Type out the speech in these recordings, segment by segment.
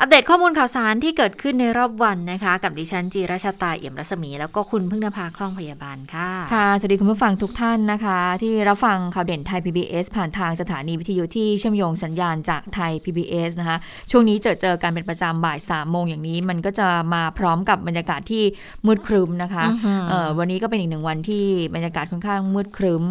อัปเดตข้อมูลข่าวสารที่เกิดขึ้นในรอบวันนะคะ กับดิฉันจีราชาตาเอี่ยมรัศมี แล้วก็คุณพึ่งนภาคล่องพยาบาลค่ะ ค่ะ สวัสดีคุณผู้ฟังทุกท่านนะคะ ที่รับฟังข่าวเด่นไทย PBS ผ่านทางสถานีวิทยุที่เชื่อมโยงสัญญาณจากไทย PBS นะคะ ช่วงนี้เจอเจอกันเป็นประจำบ่าย3ามโมงอย่างนี้ มันก็จะมาพร้อมกับบรรยากาศที่มืดครึ้มนะคะอือหือเอ่อวันนี้ก็เป็นอีกหนึ่งวันที่บรรยากาศค่อนข้างมืดครึ้ม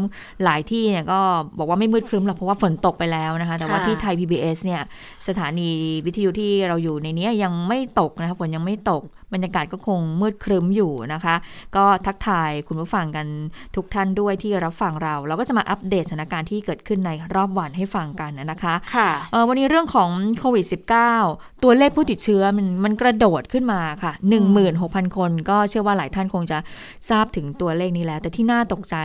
หลายที่เนี่ยก็บอกว่าไม่มืดครึ้มหรอกเพราะว่าฝนตกไปแล้วนะคะ แต่ว่าค่ะที่ไทย PBS เนี่ย สถานีวิทยุที่เราอยู่ในเนี้ยยังไม่ตกนะคะฝนยังไม่ตก บรรยากาศก็คงมืดครึ้มอยู่นะคะ ก็ทักทายคุณผู้ฟังกันทุกท่านด้วยที่รับฟังเรา เราก็จะมาอัปเดตสถานการณ์ที่เกิดขึ้นในรอบวันให้ฟังกันนะคะค่ะเอ่อวันนี้เรื่องของโควิด -19 ตัวเลขผู้ติดเชื้อมันมันกระโดดขึ้นมาค่ะ 16,000 คน ก็เชื่อว่าหลายท่านคงจะทราบถึงตัวเลขนี้แล้ว แต่ที่น่าตกใจ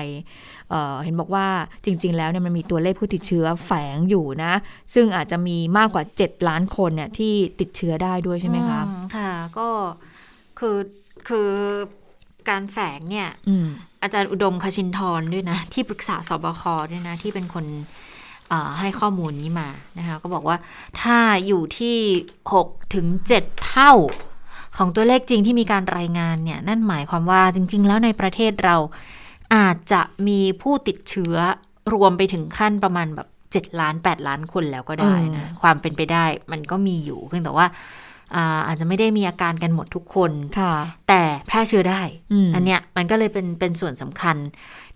เอ่อเห็นบอกว่าจริง ๆ แล้วเนี่ยมันมีตัวเลขผู้ติดเชื้อแฝงอยู่นะ ซึ่งอาจจะมีมากกว่า 7 ล้านคนเนี่ยที่ติดเชื้อได้ด้วยใช่ไหมคะอืค่ะ ก็คือคือการแฝงเนี่ยอืมอาจารย์อุดมคชินทร์ด้วยนะ ที่ปรึกษาสบคด้วยนะ ที่เป็นคนเอ่อให้ข้อมูลนี้มานะคะก็บอกว่าถ้าอยู่ที่ 6 ถึง 7 เท่าของตัวเลขจริงที่มีการรายงานเนี่ย นั่นหมายความว่าจริง ๆ แล้วในประเทศเรา อาจจะมีผู้ติดเชื้อรวมไปถึงขั้นประมาณแบบ7ล้าน8ล้านคนแล้วก็ได้นะอืมความเป็นไปได้มันก็มีอยู่ เพียงแต่ว่าอ่าอาจจะไม่ได้มีอาการกันหมดทุกคนค่ะ แต่แพร่เชื้อได้อืมอันเนี้ยมันก็เลยเป็นเป็นส่วนสำคัญ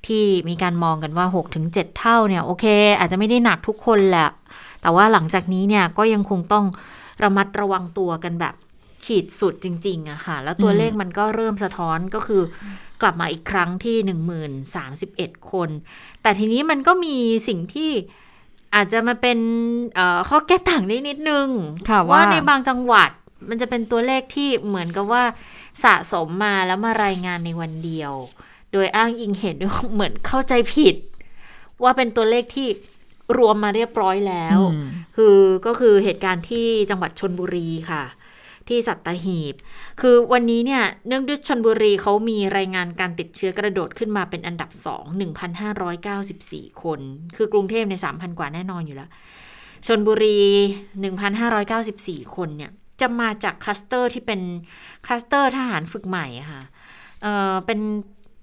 ที่มีการมองกันว่า 6-7 เท่าเนี่ยโอเค อาจจะไม่ได้หนักทุกคนแหละ แต่ว่าหลังจากนี้เนี่ยก็ยังคงต้องระมัดระวังตัวกันแบบขีดสุดจริงๆอะค่ะ แล้วตัวอืมเลขมันก็เริ่มสะท้อนก็คือ กลับมาอีกครั้งที่ 1031 คน แต่ทีนี้มันก็มีสิ่งที่อาจจะมาเป็นเอ่อข้อแก้ต่างได้นิดนึงค่ะว่าว่าในบางจังหวัดมันจะเป็นตัวเลขที่เหมือนกับว่าสะสมมาแล้วมารายงานในวันเดียว โดยอ้างอิงเหตุด้วยเหมือนเข้าใจผิด ว่าเป็นตัวเลขที่รวมมาเรียบร้อยแล้วอืมคือก็คือเหตุการณ์ที่จังหวัดชนบุรีค่ะ ที่สัตหีบ คือวันนี้เนี่ยเนื่องด้วยชนบุรีเขามีรายงานการติดเชื้อกระโดดขึ้นมาเป็นอันดับ 2 1,594 คน คือกรุงเทพใน 3,000 กว่าแน่นอนอยู่แล้วชลบุรี 1,594 คนเนี่ยจะมาจากคลัสเตอร์ที่เป็นคลัสเตอร์ทหารฝึกใหม่ค่ะเออเป็น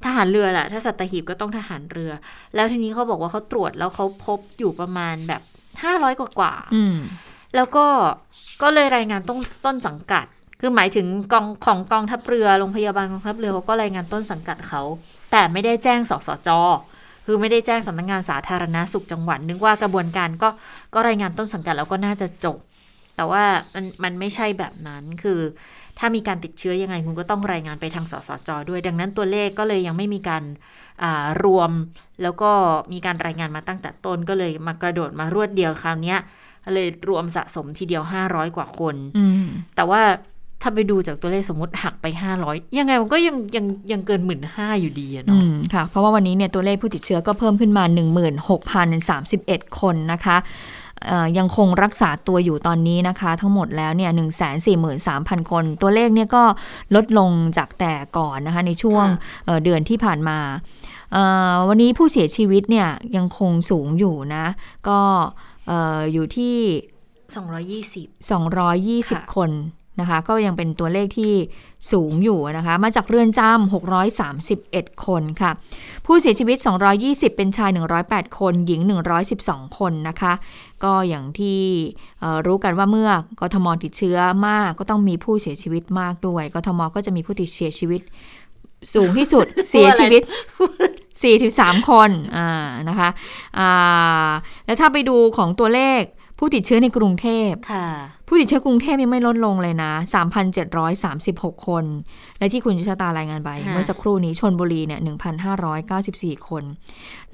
ทหารเรือแหละ ถ้าสัตหีบก็ต้องทหารเรือ แล้วทีนี้เขาบอกว่าเขาตรวจแล้วเขาพบอยู่ประมาณแบบ500กว่ากว่าอื แล้วก็ก็เลยรายงานต้นต้นสังกัด คือหมายถึงกองของกองทัพเรือโรงพยาบาลกองทัพเรือเขาก็รายงานต้นสังกัดเขา แต่ไม่ได้แจ้งสสจคือไม่ได้แจ้งสำนักงานสาธารณาสุขจังหวัดนึกว่ากระบวนการก็ก็รายงานต้นสังกัดแล้วก็น่าจะจบ แต่ว่ามันมันไม่ใช่แบบนั้นคือ ถ้ามีการติดเชื้อยังไงคุณก็ต้องรายงานไปทางสสจด้วย ดังนั้นตัวเลขก็เลยยังไม่มีการรวม แล้วก็มีการรายงานมาตั้งแต่ต้นก็เลยมากระโดดมารวดเดียวคราวนี้ เลยรวมสะสมทีเดียว 500 กว่าคนอืมแต่ว่าถ้าไปดูจากตัวเลขสมมติหักไป 500 ยังไงมันก็ยังยังยังเกินหมื่นห้าอยู่ดีอะอืเนาะมค่ะ เพราะว่าวันนี้เนี่ยตัวเลขผู้ติดเชื้อก็เพิ่มขึ้นมา 16,031 คนนะคะเอ่อยังคงรักษาตัวอยู่ตอนนี้นะคะ ทั้งหมดแล้วเนี่ย143,000คน ตัวเลขเนี่ยก็ลดลงจากแต่ก่อนนะคะ ในช่วงเอ่อเดือนที่ผ่านมาเอ่อวันนี้ผู้เสียชีวิตเนี่ยยังคงสูงอยู่นะ ก็เอ่ออยู่ที่ 220 220 คนนะคะ ก็ยังเป็นตัวเลขที่สูงอยู่นะคะ มาจากเรือนจำ631 คนค่ะ ผู้เสียชีวิต 220 เป็นชาย 108 คน หญิง 112 คนนะคะ ก็อย่างที่เอ่อรู้กันว่าเมื่อกทมติดเชื้อมาก ก็ต้องมีผู้เสียชีวิตมากด้วยกทมก็จะมีผู้ติดเสียชีวิตสูงที่สุดเสียชีวิต 43 คนอ่านะคะอ่าแล้วถ้าไปดูของตัวเลขผู้ติดเชื้อในกรุงเทพค่ะผู้ติดเชื้อกรุงเทพยังไม่ลดลงเลยนะ 3,736 คน และที่คุณชะตารายงานไปค่ะเมื่อสักครู่นี้ชนบุรีเนี่ย 1,594 คน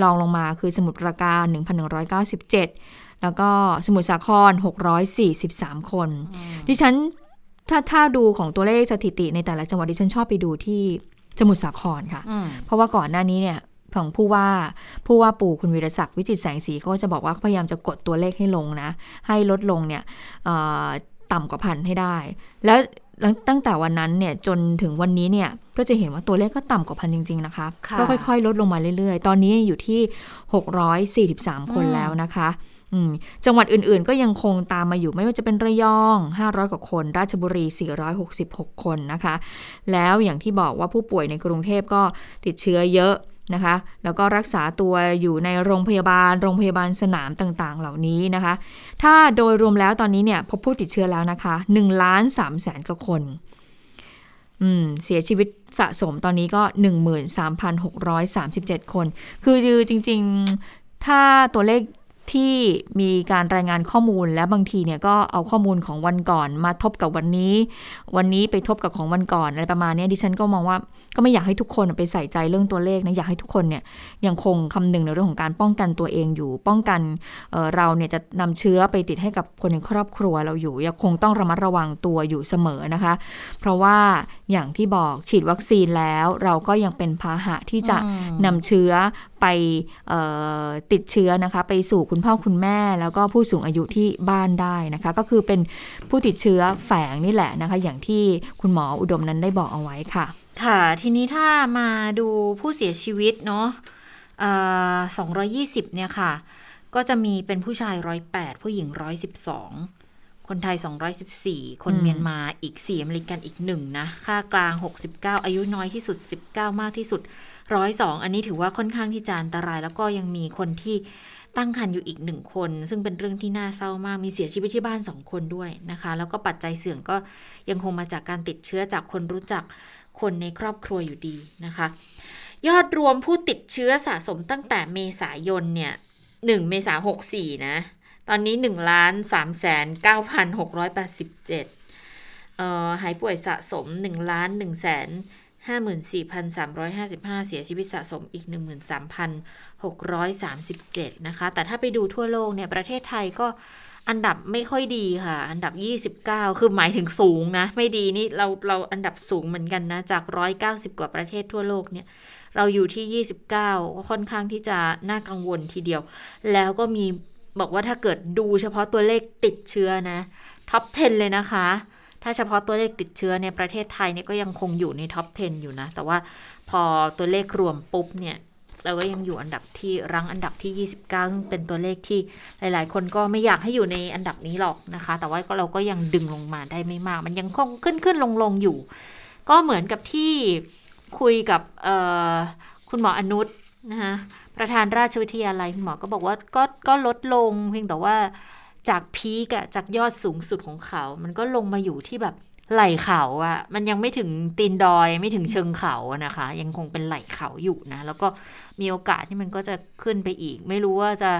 รองลงมาคือสมุทรปราการ 1,197 แล้วก็สมุทรสาคร 643 คน ดิฉันถ้าถ้าดูของตัวเลขสถิติในแต่ละจังหวัดดิฉันชอบไปดูที่สมุทรสาครค่ะอืมเพราะว่าก่อนหน้านี้เนี่ย ของผู้ว่าผู้ว่าปู่คุณวีรศักดิ์วิจิตรแสงสีเขาก็จะบอกว่าพยายามจะกดตัวเลขให้ลงนะ ให้ลดลงเนี่ยเอ่อต่ำกว่าพันให้ได้ แล้วตั้งแต่วันนั้นเนี่ยจนถึงวันนี้เนี่ยก็จะเห็นว่าตัวเลขก็ต่ำกว่าพันจริง ๆ นะคะค่ะก็ค่อย ๆ ลดลงมาเรื่อย ๆ ตอนนี้อยู่ที่ 643 คนอืมแล้วนะคะอืมจังหวัดอื่นๆ ก็ยังคงตามมาอยู่ไม่ว่าจะเป็นระยอง 500 กว่าคน ราชบุรี 466 คนนะคะ แล้วอย่างที่บอกว่าผู้ป่วยในกรุงเทพก็ติดเชื้อเยอะ นะคะ แล้วก็รักษาตัวอยู่ในโรงพยาบาล โรงพยาบาลสนามต่างๆ เหล่านี้นะคะ ถ้าโดยรวมแล้วตอนนี้เนี่ยพบผู้ติดเชื้อแล้วนะคะ1ล้าน3แสนกว่าคนเสียชีวิตสะสมตอนนี้ก็ 13,637 คน คือจริงๆ ถ้าตัวเลข ที่มีการรายงานข้อมูลและบางทีเนี่ยก็เอาข้อมูลของวันก่อน มาทบกับวันนี้ วันนี้ไปทบกับของวันก่อนอะไรประมาณเนี้ยดิฉันก็มองว่าก็ไม่อยากให้ทุกคนไปใส่ใจเรื่องตัวเลขนะอยากให้ทุกคนเนี่ยยังคงคำนึงในเรื่องของการป้องกันตัวเองอยู่ ป้องกันเอ่อเราเนี่ยจะนำเชื้อไปติดให้กับคนในครอบครัวเราอยู่ยังคงต้องระมัดระวังตัวอยู่เสมอนะคะ เพราะว่าอย่างที่บอกฉีดวัคซีนแล้วเราก็ยังเป็นพาหะที่จะอืมนำเชื้อไปเอ่อติดเชื้อนะคะ ไปสู่คุณพ่อคุณแม่ แล้วก็ผู้สูงอายุที่บ้านได้นะคะ ก็คือเป็นผู้ติดเชื้อแฝงนี่แหละนะคะ อย่างที่คุณหมออุดมนั้นได้บอกเอาไว้ค่ะ ค่ะ ทีนี้ถ้ามาดูผู้เสียชีวิตเนาะสองร้อยี่สิบเนี่ยค่ะ ก็จะมีเป็นผู้ชายร้อยแปดผู้หญิงร้อยสิบสองคนไทย 214 คนอืมเมียนมาอีก4อเมริกันอีกหนึ่งนะ ค่ากลาง 69 อายุน้อยที่สุด 19 มากที่สุด 102 อันนี้ถือว่าค่อนข้างที่จะอันตราย แล้วก็ยังมีคนที่ ตั้งครรภ์อยู่อีกหนึ่งคน ซึ่งเป็นเรื่องที่น่าเศร้ามาก มีเสียชีวิตที่บ้าน2คนด้วยนะคะ แล้วก็ปัจจัยเสี่ยงก็ยังคงมาจากการติดเชื้อจากคนรู้จักคนในครอบครัวอยู่ดีนะคะ ยอดรวมผู้ติดเชื้อสะสมตั้งแต่เมษายนเนี่ย1เมษาหกสี่นะ ตอนนี้1ล้าน3แสน9,687เอ่อหายป่วยสะสม1ล้าน1แสน 54,355 เสียชีวิตสะสมอีก 13,637 นะคะ แต่ถ้าไปดูทั่วโลกเนี่ยประเทศไทยก็อันดับไม่ค่อยดีค่ะ อันดับ 29 คือหมายถึงสูงนะ ไม่ดีนี่เราเราอันดับสูงเหมือนกันนะ จาก 190 กว่าประเทศทั่วโลกเนี่ย เราอยู่ที่ 29 ก็ค่อนข้างที่จะน่ากังวลทีเดียว แล้วก็มีบอกว่าถ้าเกิดดูเฉพาะตัวเลขติดเชื้อนะ ท็อป 10 เลยนะคะ ถ้าเฉพาะตัวเลขติดเชื้อเนี่ยประเทศไทยเนี่ยก็ยังคงอยู่ในท็อป 10 อยู่นะ แต่ว่าพอตัวเลขรวมปุ๊บเนี่ยเราก็ยังอยู่อันดับที่รั้งอันดับที่ 29 ซึ่งเป็นตัวเลขที่หลาย ๆ คนก็ไม่อยากให้อยู่ในอันดับนี้หรอกนะคะ แต่ว่าก็เราก็ยังดึงลงมาได้ไม่มาก มันยังคงขึ้นขึ้นลงลงอยู่ ก็เหมือนกับที่คุยกับคุณหมออนุชนะคะประธานราชวิทยาลัยคุณหมอก็บอกว่าก็ก็ลดลงเพียงแต่ว่า จากพีกอะจากยอดสูงสุดของเขา มันก็ลงมาอยู่ที่แบบไหล่เขาอะมันยังไม่ถึงตีนดอยไม่ถึงเชิงเขาอะนะคะ ยังคงเป็นไหล่เขาอยู่นะ แล้วก็มีโอกาสที่มันก็จะขึ้นไปอีก ไม่รู้ว่าจะ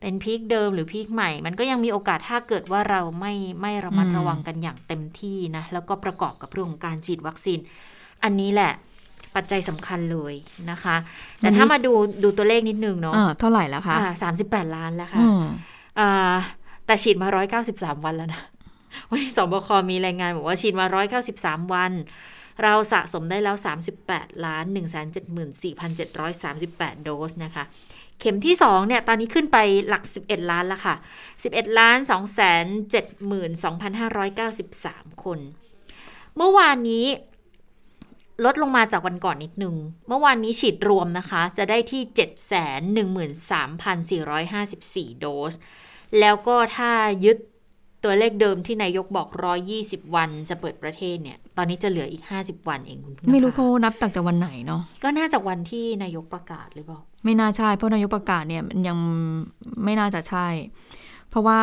เป็นพีคเดิมหรือพีคใหม่ มันก็ยังมีโอกาสถ้าเกิดว่าเราไม่ไม่ระมัดอืมระวังกันอย่างเต็มที่นะ แล้วก็ประกอบกับเรื่องของการฉีดวัคซีน อันนี้แหละปัจจัยสำคัญเลยนะคะ แต่ถ้ามาดูดูตัวเลขนิดนึงเนาะอ่าเท่าไหร่แล้วคะสามสิบแปดล้านแล้วค่ะอืมอ่า แต่ฉีดมาร้อยเก้าสิบสามวันแล้วนะ วันที่สบคมีรายงานบอกว่าฉีดมาร้อยเก้าสิบสามวัน เราสะสมได้แล้วสามสิบแปดล้านหนึ่งแสนเจ็ดหมื่นสี่พันเจ็ดร้อยสามสิบแปดโดสนะคะ เข็มที่ 2 เนี่ย ตอนนี้ขึ้นไปหลัก 11 ล้านแล้วค่ะ 11 ล้าน 2 7 2 593 คน เมื่อวานนี้ลดลงมาจากวันก่อนนิดนึง เมื่อวานนี้ฉีดรวมนะคะ จะได้ที่ 713,454 โดส แล้วก็ถ้ายึดตัวเลขเดิมที่นายกบอก 120 วันจะเปิดประเทศเนี่ย ตอนนี้จะเหลืออีก 50 วันเองคุณผู้ชไม่รู้ค่ะเขานับตั้งแต่วันไหนเนาะ ก็น่าจะวันที่นายกประกาศหรือเปล่า ไม่น่าใช่ เพราะนายกประกาศเนี่ยมันยังไม่น่าจะใช่ เพราะว่า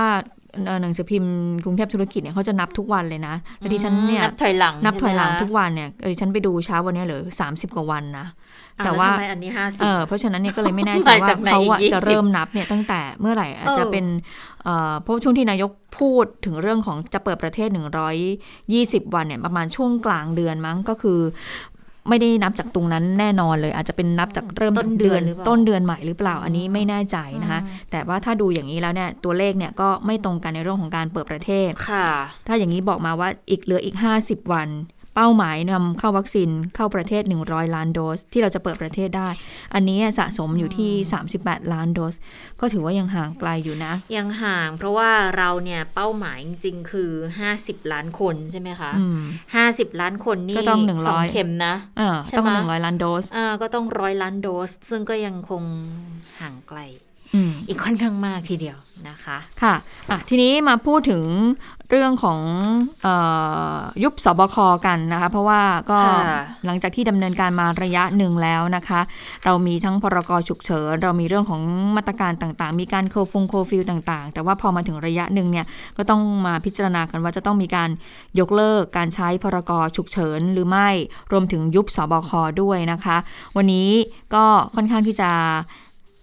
เอ่อหนังสือพิมพ์กรุงเทพธุรกิจเนี่ยเขาจะนับทุกวันเลยนะแล้วดิฉันเนี่ยนับถอยหลังนับถอยหลังใช่ไมคะทุกวันเนี่ยเออดิฉันไปดูเช้าวันเนี้ยเหลือสามสิบกว่าวันนะอะ แต่ล้ว่าทำไมอันนี้ห้าสิบเออเพราะฉะนั้นเนี่ยก็เลยไม่แน่ใจมาว่าจากไหนเขาอะอีกจะ20เริ่มนับเนี่ยตั้งแต่เมื่อไหร่อาจจะเออเป็นเอ่อเพราะช่วงที่นายกพูดถึงเรื่องของจะเปิดประเทศ 120 วันเนี่ยประมาณช่วงกลางเดือนมั้งก็คือไม่ได้นับจากตรงนั้นแน่นอนเลย อาจจะเป็นนับจากเริ่มต้นเดือนหรือเปล่าต้นเดือนใหม่หรือเปล่าอันนี้ไม่แน่ใจนะคะอืมแต่ว่าถ้าดูอย่างนี้แล้วเนี่ยตัวเลขเนี่ยก็ไม่ตรงกันในเรื่องของการเปิดประเทศค่ะ ถ้าอย่างนี้บอกมาว่าอีกเหลืออีก 50 วัน เป้าหมายนำเข้าวัคซีนเข้าประเทศ 100 ล้านโดส ที่เราจะเปิดประเทศได้ อันนี้สะสมอยู่ที่ 38 ล้านโดส ก็ถือว่ายังห่างไกลอยู่นะ ยังห่าง เพราะว่าเราเนี่ยเป้าหมายจริงๆคือ 50 ล้านคนใช่ไหมคะอืม50ล้านคนนี่ก็ต้อง100สองเข็มนะเออใช่ต้องไหม100ล้านโดสอ่าก็ต้องร้อยล้านโดส ซึ่งก็ยังคงห่างไกลอืมอีกค่อนข้างมากทีเดียวนะคะ ค่ะอะทีนี้มาพูดถึง เรื่องของเออยุบสบคกันนะคะ เพราะว่าก็ค่ะหลังจากที่ดำเนินการมาระยะหนึ่งแล้วนะคะ เรามีทั้งพรกฉุกเฉิน เรามีเรื่องของมาตรการต่างๆ มีการโคฟงโคฟิลต่างๆ แต่ว่าพอมาถึงระยะหนึ่งเนี่ยก็ต้องมาพิจารณากันว่าจะต้องมีการยกเลิกการใช้พรกฉุกเฉินหรือไม่รวมถึงยุบสบคด้วยนะคะ วันนี้ก็ค่อนข้างที่จะ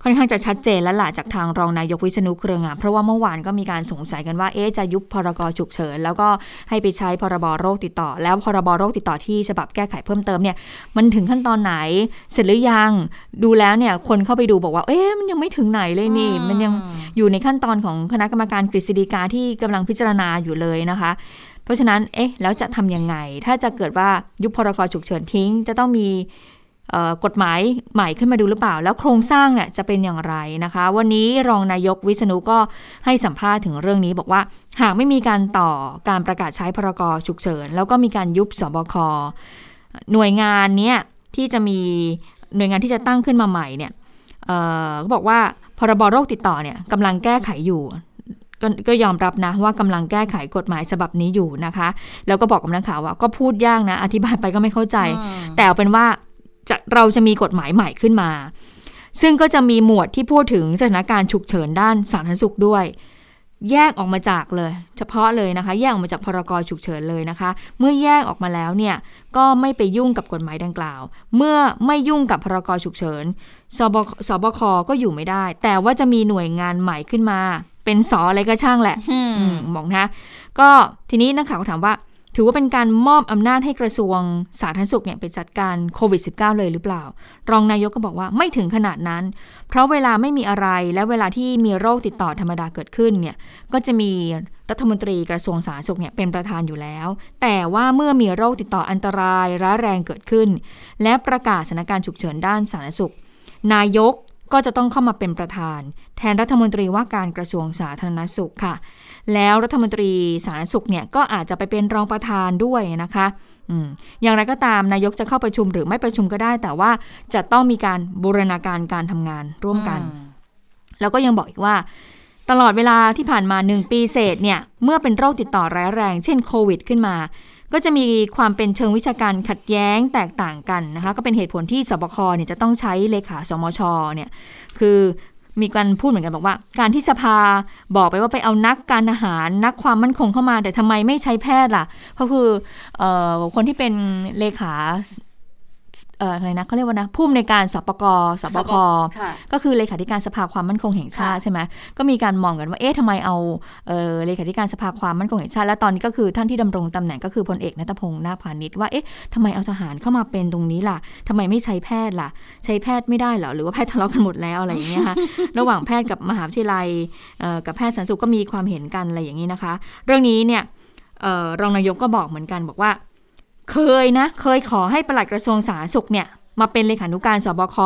ค่อนข้างจะชัดเจนแล้วล่ะจากทางรองนายกวิษณุเครืองามเพราะว่าเมื่อวานก็มีการสงสัยกันว่าเอ๊ะจะยุบพรกฉุกเฉิน แล้วก็ให้ไปใช้พรบโรคติดต่อ แล้วพรบโรคติดต่อที่ฉบับแก้ไขเพิ่มเติมเนี่ยมันถึงขั้นตอนไหน เสร็จหรือยังดูแล้วเนี่ยคนเข้าไปดูบอกว่าเอ๊ะมันยังไม่ถึงไหนเลยนี่ มันยังอยู่ในขั้นตอนของคณะกรรมการกฤษฎีกาที่กำลังพิจารณาอยู่เลยนะคะ เพราะฉะนั้นเอ๊ะแล้วจะทำยังไง ถ้าจะเกิดว่ายุบพรกฉุกเฉินทิ้ง จะต้องมีเอ่อ กฎหมายใหม่ขึ้นมาดูหรือเปล่า แล้วโครงสร้างเนี่ยจะเป็นอย่างไรนะคะ วันนี้รองนายกวิษณุก็ให้สัมภาษณ์ถึงเรื่องนี้บอกว่า หากไม่มีการต่อการประกาศใช้พรกฉุกเฉิน แล้วก็มีการยุบสบคหน่วยงานเนี้ยที่จะมีหน่วยงานที่จะตั้งขึ้นมาใหม่เนี่ยเอ่อก็บอกว่าพรบโรคติดต่อเนี่ยกำลังแก้ไขอยู่กก็ยอมรับนะว่ากำลังแก้ไขกฎหมายฉบับนี้อยู่นะคะ แล้วก็บอกกับนักข่าวว่าก็พูดยากนะ อธิบายไปก็ไม่เข้าใจ แต่เอาเป็นว่า จะเราจะมีกฎหมายใหม่ขึ้นมา ซึ่งก็จะมีหมวดที่พูดถึงสถานการณ์ฉุกเฉินด้านสาธารณสุขด้วย แยกออกมาจากเลย เฉพาะเลยนะคะ แยกออกมาจากพรกฉุกเฉินเลยนะคะ เมื่อแยกออกมาแล้วเนี่ยก็ไม่ไปยุ่งกับกฎหมายดังกล่าว เมื่อไม่ยุ่งกับพรกฉุกเฉินสบสบคก็อยู่ไม่ได้ แต่ว่าจะมีหน่วยงานใหม่ขึ้นมา เป็นสออะไรก็ช่างแหละอืมอืมบอกนะ ก็ทีนี้นักข่าวก็ถามว่า ถือว่าเป็นการมอบอำนาจให้กระทรวงสาธารณสุขเนี่ยไปจัดการโควิด -19 เลยหรือเปล่า รองนายกก็บอกว่าไม่ถึงขนาดนั้น เพราะเวลาไม่มีอะไรและเวลาที่มีโรคติดต่อธรรมดาเกิดขึ้นเนี่ยก็จะมีรัฐมนตรีกระทรวงสาธารณสุขเนี่ยเป็นประธานอยู่แล้ว แต่ว่าเมื่อมีโรคติดต่ออันตรายร้ายแรงเกิดขึ้น และประกาศสถานการณ์ฉุกเฉินด้านสาธารณสุข นายก ก็จะต้องเข้ามาเป็นประธาน แทนรัฐมนตรีว่าการกระทรวงสาธารณสุขค่ะ แล้วรัฐมนตรีสาธารณสุขเนี่ยก็อาจจะไปเป็นรองประธานด้วยนะคะอืมอย่างไรก็ตามนายกจะเข้าประชุมหรือไม่ประชุมก็ได้ แต่ว่าจะต้องมีการบูรณาการการทำงานร่วมกัน แล้วก็ยังบอกอีกว่า ตลอดเวลาที่ผ่านมา1ปีเศษเนี่ย เมื่อเป็นโรคติดต่อร้ายแรง เช่นโควิด ขึ้นมา ก็จะมีความเป็นเชิงวิชาการขัดแย้งแตกต่างกันนะคะก็เป็นเหตุผลที่สบคเนี่ยจะต้องใช้เลขาสมชเนี่ยคือมีการพูดเหมือนกันบอกว่า การที่สภาบอกไปว่าไปเอานักการอาหารนักความมั่นคงเข้ามา แต่ทำไมไม่ใช้แพทย์ล่ะก็คือออคนที่เป็นเลขา อ่ออะไรนะเขาเรียกว่านะผู้อำนวยการสปกสบคค่ะก็คือเลขาธิการสภาความมั่นคงแห่งชาติใช่ไหมก็มีการมองกันว่าเอ๊ะทำไมเอาเออเลขาธิการสภาความมั่นคงแห่งชาติ และตอนนี้ก็คือท่านที่ดำรงตำแหน่งก็คือพลเอกนัทพงศ์นาคพาณิชย์ว่าเอ๊ะทำไมเอาทหารเข้ามาเป็นตรงนี้ล่ะทำไมไม่ใช้แพทย์ล่ะ ใช้แพทย์ไม่ได้เหรอหรือว่าแพทย์ทะเลาะกันหมดแล้วอะไรอย่างเงี้ยค่ะระหว่างแพทย์กับมหาวิทยาลัยเอ่อกับแพทย์สันสุขก็มีความเห็นกันอะไรอย่างนี้นะคะ เรื่องนี้เนี่ยเอ่อรองนายกก็บอกเหมือนกันบอกว่า เคยนะ เคยขอให้ปลัดกระทรวงสาธารณสุขเนี่ยมาเป็นเลขานุการสบค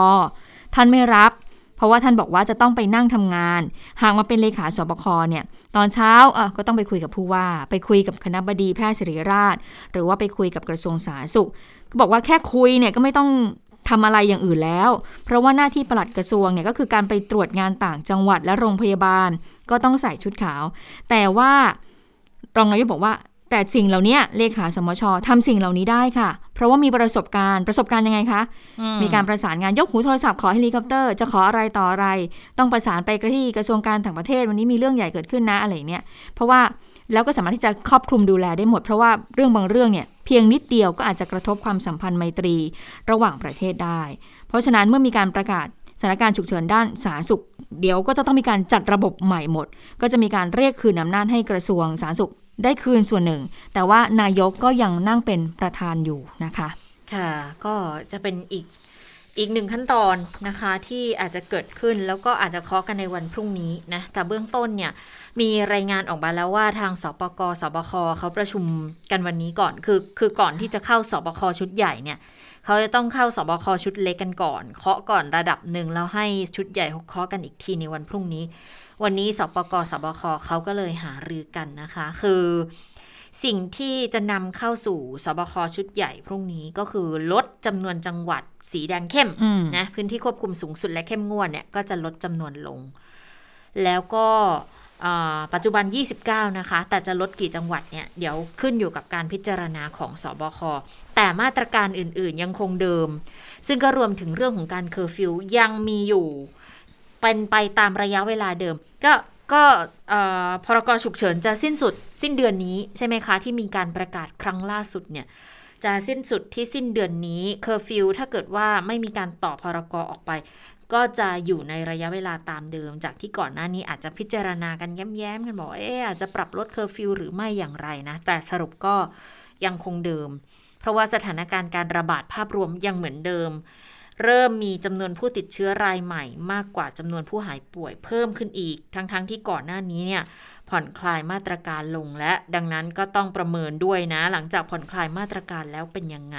ท่านไม่รับ เพราะว่าท่านบอกว่าจะต้องไปนั่งทำงาน หากมาเป็นเลขาสบคเนี่ยตอนเช้าเออก็ต้องไปคุยกับผู้ว่า ไปคุยกับคณะบดีแพทย์ศิริราช หรือว่าไปคุยกับกระทรวงสาธารณสุข ก็บอกว่าแค่คุยเนี่ยก็ไม่ต้องทำอะไรอย่างอื่นแล้ว เพราะว่าหน้าที่ปลัดกระทรวงเนี่ยก็คือการไปตรวจงานต่างจังหวัดและโรงพยาบาล ก็ต้องใส่ชุดขาว แต่ว่ารองนายกบอกว่า แต่สิ่งเหล่านี้เลขาสมชทำสิ่งเหล่านี้ได้ค่ะ เพราะว่ามีประสบการณ์ประสบการณ์ยังไงคะมีการประสานงานยกหูโทรศัพท์ขอเฮลิคอปเตอร์จะขออะไรต่ออะไร ต้องประสานไปที่กระทรวงการต่างประเทศวันนี้มีเรื่องใหญ่เกิดขึ้นนะอะไรอย่างเนี่ย เพราะว่าแล้วก็สามารถที่จะครอบคลุมดูแลได้หมด เพราะว่าเรื่องบางเรื่องเนี่ยเพียงนิดเดียวก็อาจจะกระทบความสัมพันธ์ไมตรีระหว่างประเทศได้ เพราะฉะนั้นเมื่อมีการประกาศสถานการณ์ฉุกเฉินด้านสาธารณสุข เดี๋ยวก็จะต้องมีการจัดระบบใหม่หมด ก็จะมีการเรียกคืนอำนาจให้กระทรวงสาธารณสุขได้คืนส่วนหนึ่ง แต่ว่านายกก็ยังนั่งเป็นประธานอยู่นะคะ ค่ะ ก็จะเป็นอีกอีกหนึ่งขั้นตอนนะคะที่อาจจะเกิดขึ้นแล้วก็อาจจะเคาะกันในวันพรุ่งนี้นะ แต่เบื้องต้นเนี่ยมีรายงานออกมาแล้วว่าทางสปกสบคเขาประชุมกันวันนี้ก่อน คือคือก่อนที่จะเข้าสบคชุดใหญ่เนี่ย เขาจะต้องเข้าสบคชุดเล็กกันก่อน เคาะก่อนระดับหนึ่งแล้วให้ชุดใหญ่เคาะกันอีกทีในวันพรุ่งนี้ วันนี้สปกสบคเขาก็เลยหารือกันนะคะ คือสิ่งที่จะนำเข้าสู่สบคชุดใหญ่พรุ่งนี้ก็คือลดจำนวนจังหวัดสีแดงเข้มอืมนะพื้นที่ควบคุมสูงสุดและเข้มงวดเนี่ยก็จะลดจำนวนลง แล้วก็อ่าปัจจุบัน 29 นะคะ แต่จะลดกี่จังหวัดเนี่ย เดี๋ยวขึ้นอยู่กับการพิจารณาของสอบค แต่มาตรการอื่นๆยังคงเดิม ซึ่งก็รวมถึงเรื่องของการเคอร์ฟิวยังมีอยู่เป็นไปตามระยะเวลาเดิม ก็ก็เอ่อพรกฉุกเฉินจะสิ้นสุดสิ้นเดือนนี้ใช่ไหมคะ ที่มีการประกาศครั้งล่าสุดเนี่ยจะสิ้นสุดที่สิ้นเดือนนี้เคอร์ฟิวถ้าเกิดว่าไม่มีการต่อพรกออกไป ก็จะอยู่ในระยะเวลาตามเดิม จากที่ก่อนหน้านี้อาจจะพิจารณากันแย้มๆกันบอกเอ๊ะอาจจะปรับลดเคอร์ฟิวหรือไม่อย่างไรนะ แต่สรุปก็ยังคงเดิม เพราะว่าสถานการณ์การระบาดภาพรวมยังเหมือนเดิม เริ่มมีจำนวนผู้ติดเชื้อรายใหม่มากกว่าจำนวนผู้หายป่วยเพิ่มขึ้นอีก ทั้งๆทที่ก่อนหน้านี้เนี่ยผ่อนคลายมาตรการลงและดังนั้นก็ต้องประเมินด้วยนะ หลังจากผ่อนคลายมาตรการแล้วเป็นยังไง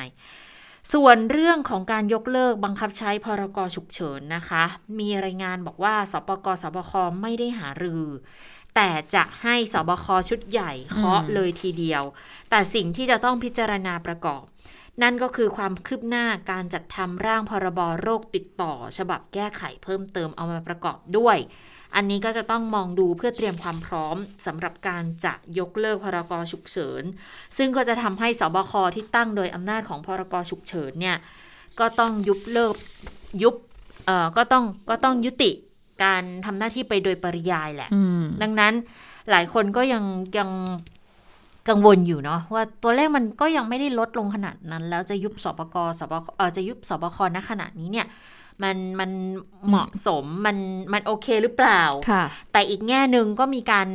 ส่วนเรื่องของการยกเลิกบังคับใช้พรกฉุกเฉินนะคะ มีรายงานบอกว่าสปกสบคไม่ได้หารือ แต่จะให้สบคชุดใหญ่เคาะอืมเลยทีเดียว แต่สิ่งที่จะต้องพิจารณาประกอบ นั่นก็คือความคืบหน้าการจัดทำร่างพรบโรคติดต่อ ฉบับแก้ไขเพิ่มเติมเอามาประกอบด้วย อันนี้ก็จะต้องมองดูเพื่อเตรียมความพร้อมสำหรับการจะยกเลิกพรกฉุกเฉิน ซึ่งก็จะทำให้สบคที่ตั้งโดยอำนาจของพรกฉุกเฉินเนี่ยก็ต้องยุบเลิกยุบเอ่อก็ต้องก็ต้องยุติ การทำหน้าที่ไปโดยปริยายแหละอืมดังนั้นหลายคนก็ยังยังกังวลอยู่เนาะว่าตัวเลขมันก็ยังไม่ได้ลดลงขนาดนั้น แล้วจะยุบสบกสบคเออจะยุบสบคณขณะนี้เนี่ยมันมันเหมาะสมมันมันโอเคหรือเปล่าค่ะแต่อีกแง่หนึ่งก็มีการ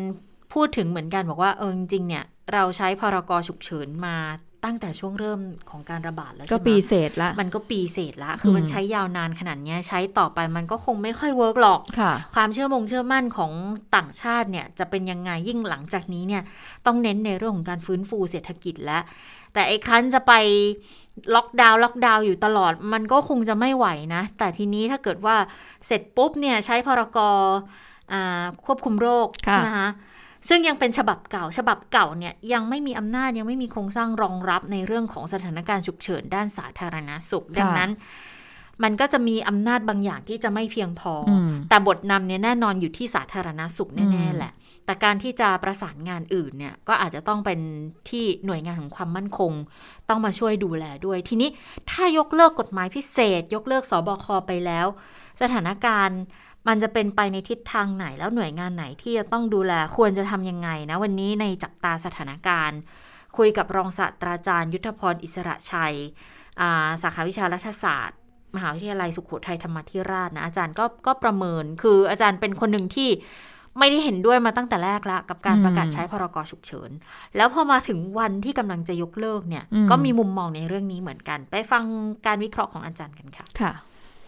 พูดถึงเหมือนกันบอกว่าเออจริงๆเนี่ย เราใช้พรกฉุกเฉินมา ตั้งแต่ช่วงเริ่มของการระบาดแล้วก็ใช่ไหมปีเศษละ มันก็ปีเศษละ คืออมมันใช้ยาวนานขนาดเนี้ยใช้ต่อไปมันก็คงไม่ค่อยเวิร์กหรอกค่ะความเชื่อมงเชื่อมั่นของต่างชาติเนี่ยจะเป็นยังไงยิ่งหลังจากนี้เนี่ยต้องเน้นในเรื่องของการฟื้นฟูเศรษฐกิจแล้วแต่ไอ้ครั้นจะไปล็อกดาวน์ล็อกดาวน์อยู่ตลอด มันก็คงจะไม่ไหวนะ แต่ทีนี้ถ้าเกิดว่าเสร็จปุ๊บเนี่ยใช้พรกอ่าควบคุมโรคค่ะใช่ไหมคะ ซึ่งยังเป็นฉบับเก่า ฉบับเก่าเนี่ยยังไม่มีอำนาจยังไม่มีโครงสร้างรองรับในเรื่องของสถานการณ์ฉุกเฉินด้านสาธารณสุข ดังนั้น มันก็จะมีอำนาจบางอย่างที่จะไม่เพียงพอออืมแต่บทนำเนี่ยแน่นอนอยู่ที่สาธารณสุขอืแน่มๆแหละ แต่การที่จะประสานงานอื่นเนี่ยก็อาจจะต้องเป็นที่หน่วยงานของความมั่นคง ต้องมาช่วยดูแลด้วย ทีนี้ถ้ายกเลิกกฎหมายพิเศษ ยกเลิกสบคไปแล้ว สถานการณ์ มันจะเป็นไปในทิศทางไหนแล้วหน่วยงานไหนที่จะต้องดูแลควรจะทำยังไงนะ วันนี้ในจับตาสถานการณ์ คุยกับรองศาสตราจารย์ยุทธพรอิสระชัยอ่าสาขาวิชารัฐศาสตร์ มหาวิทยาลัยสุโขทัยธรรมาธิราชนะอาจารย์ก็ก็ประเมินคืออาจารย์เป็นคนหนึ่งที่ไม่ได้เห็นด้วยมาตั้งแต่แรกละกับการอืมประกาศใช้พรกฉุกเฉิน แล้วพอมาถึงวันที่กำลังจะยกเลิกเนี่ยอืมก็มีมุมมองในเรื่องนี้เหมือนกัน ไปฟังการวิเคราะห์ของอาจารย์กันค่ะค่ะ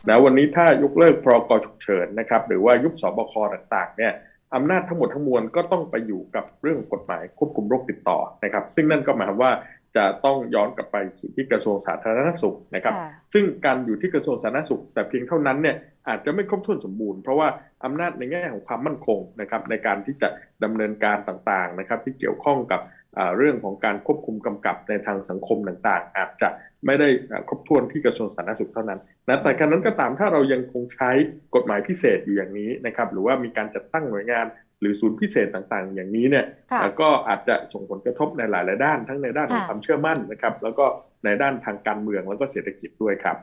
นะวันนี้ถ้ายกเลิกพรกฉุกเฉินนะครับหรือว่ายุบสบคต่างๆเนี่ยอำนาจทั้งหมดทั้งมวลก็ต้องไปอยู่กับเรื่องกฎหมายควบคุมโรคติดต่อนะครับ ซึ่งนั่นก็หมายความว่าจะต้องย้อนกลับไปสู่ที่กระทรวงสาธารณสุขนะครับ ซึ่งการอยู่ที่กระทรวงสาธารณสุข แต่เพียงเท่านั้นเนี่ยอาจจะไม่ครบถ้วนสมบูรณ์เพราะว่าอำนาจในแง่ของความมั่นคงนะครับในการที่จะดำเนินการต่างๆนะครับที่เกี่ยวข้องกับอ่าเรื่องของการควบคุมกำกับในทางสังคมต่างๆ อาจจะ ไม่ได้อ่าครบถ้วนที่กระทรวงสาธารณสุขเท่านั้นนะแต่การนั้นก็ตามถ้าเรายังคงใช้กฎหมายพิเศษอยู่อย่างนี้นะครับหรือว่ามีการจัดตั้งหน่วยงานหรือศูนย์พิเศษต่างๆ อย่างนี้เนี่ยค่ะเอ่อก็อาจจะส่งผลกระทบในหลายๆด้าน ทั้งในด้านของค่ะความเชื่อมั่นนะครับแล้วก็ในด้านทางการเมืองแล้วก็เศรษฐกิจด้วยครับ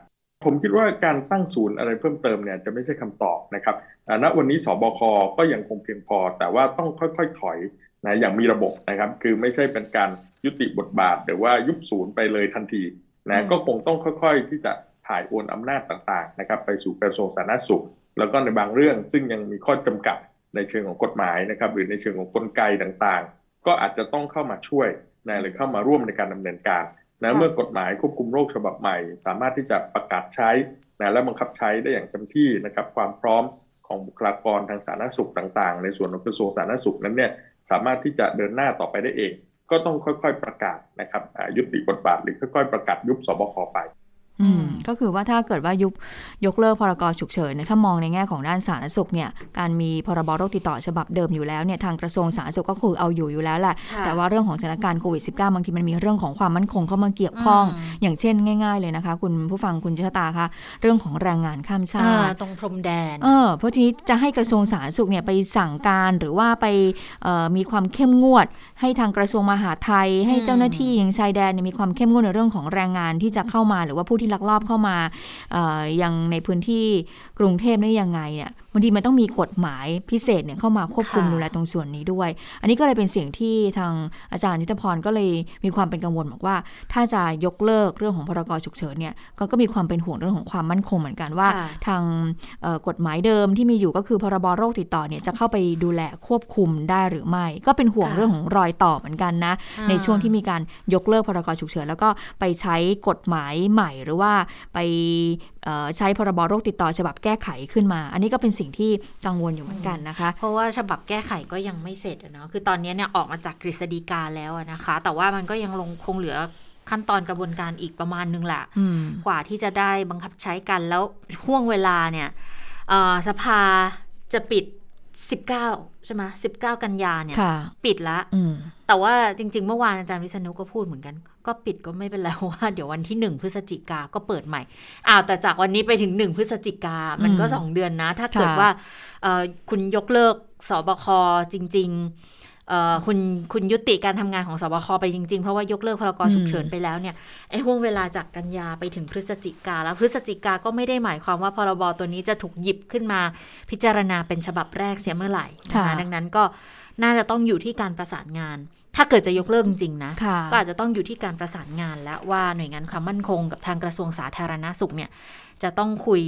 ผมคิดว่าการตั้งศูนย์อะไรเพิ่มเติมเนี่ยจะไม่ใช่คำตอบนะครับอ่าณวันนี้สบคก็ยังคงเพียงพอ แต่ว่าต้องค่อยๆถอยนะอย่างมีระบบนะครับ คือไม่ใช่เป็นการยุติบทบาทหรือว่ายุบศูนย์ไปเลยทันทีอื นะมก็คงต้องค่อย ๆ ที่จะถ่ายโอนอำนาจต่างๆนะครับไปสู่กระทรวงสาธารณสุข แล้วก็ในบางเรื่องซึ่งยังมีข้อจำกัดในเชิงของกฎหมายนะครับหรือในเชิงของกลไกต่างๆ ก็อาจจะต้องเข้ามาช่วยนะหรือเข้ามาร่วมในการดำเนินการนะเมื่อกฎหมายควบคุมโรคฉบับใหม่ สามารถที่จะประกาศใช้นะและบังคับใช้ได้อย่างเต็มที่นะครับความพร้อมของบุคลากรทางสาธารณสุขต่าง ๆ ในส่วนของกระทรวงสาธารณสุขนั้นเนี่ยสามารถที่จะเดินหน้าต่อไปได้เอง ก็ต้องค่อยๆประกาศนะครับยุติบทบาทหรือค่อยๆประกาศยุบสบคไป ก็คือว่าถ้าเกิดว่ายุบยกเลิกพรกฉุกเฉินเนี่ยถ้ามองในแง่ของด้านสาธารณสุขเนี่ยการมีพรบโรคติดต่อฉบับเดิมอยู่แล้วเนี่ยทางกระทรวงสาธารณสุขก็คือเอาอยู่อยู่แล้วแหละแต่ว่าเรื่องของสถานการณ์โควิด -19 บางทีมันมีเรื่องของความมั่นคงเข้ามาเกี่ยวข้อง อย่างเช่นง่าย ๆเลยนะคะ คุณผู้ฟังคุณชะตาคะเรื่องของแรงงานข้ามชาติตรงพรมแดนเออเพราะทีนี้จะให้กระทรวงสาธารณสุขเนี่ยไปสั่งการหรือว่าไปมีความเข้มงวด ให้ทางกระทรวงมหาดไทย ให้เจ้าหน้าที่อย่างชายแดนมีความเข้มงวดในเรื่องของแรงงานที่จะเข้ามาหรือว่าผู้ที่ลักลอบเข้ามายังในพื้นที่กรุงเทพได้ยังไงเนี่ย บางทีมันต้องมีกฎหมายพิเศษเนี่ยเข้ามาควบคุมดูแลตรงส่วนนี้ด้วย อันนี้ก็เลยเป็นสิ่งที่ทางอาจารย์ยุทธพรก็เลยมีความเป็นกังวลบอกว่า ถ้าจะยกเลิกเรื่องของพรกฉุกเฉินเนี่ยก็มีความเป็นห่วงเรื่องของความมั่นคงเหมือนกันว่า ทางกฎหมายเดิมที่มีอยู่ก็คือพรบโรคติดต่อเนี่ยจะเข้าไปดูแลควบคุมได้หรือไม่ ก็เป็นห่วงเรื่องของรอยต่อเหมือนกันนะ ในช่วงที่มีการยกเลิกพรกฉุกเฉินแล้วก็ไปใช้กฎหมายใหม่หรือว่าไปใช้พรบโรคติดต่อฉบับแก้ไขขึ้นมา อันนี้ก็เป็นสิ่งที่กังวลอยู่เหมือนกันนะคะ เพราะว่าฉบับแก้ไขก็ยังไม่เสร็จเนาะคือตอนนี้เนี่ยออกมาจากกฤษฎีกาแล้วนะคะ แต่ว่ามันก็ยังลงคงเหลือขั้นตอนกระบวนการอีกประมาณนึงแหละกว่าที่จะได้บังคับใช้กันแล้วห่วงเวลาเนี่ยสภาจะปิด 19 ใช่ไหมสิบเก้ากันยาเนี่ย ปิดละแต่ว่าจริง ๆ เมื่อวานอาจารย์วิษณุก็พูดเหมือนกันก็ปิดก็ไม่เป็นไรว่าเดี๋ยววันที่หนึ่งพฤศจิกาก็เปิดใหม่อ้าวแต่จากวันนี้ไปถึงหนึ่งพฤศจิกามันก็สองเดือนนะ ถ้าเกิดว่าคุณยกเลิกสบคจริง ๆ คุณคุณยุติการทำงานของสบคไปจริง ๆ เพราะว่ายกเลิกพรกฉุกเฉินไปแล้วเนี่ยไอ้ห่วงเวลาจากกันยาไปถึงพฤศจิกาแล้วพฤศจิกาก็ไม่ได้หมายความว่าพรบตัวนี้จะถูกหยิบขึ้นมาพิจารณาเป็นฉบับแรกเสียเมื่อไหร่นะคะดังนั้นก็น่าจะต้องอยู่ที่การประสานงาน ถ้าเกิดจะยกเลิกจริงนะ ก็อาจจะต้องอยู่ที่การประสานงานแล้วว่าหน่วยงานความมั่นคงกับทางกระทรวงสาธารณาสุขเนี่ยจะต้องคุย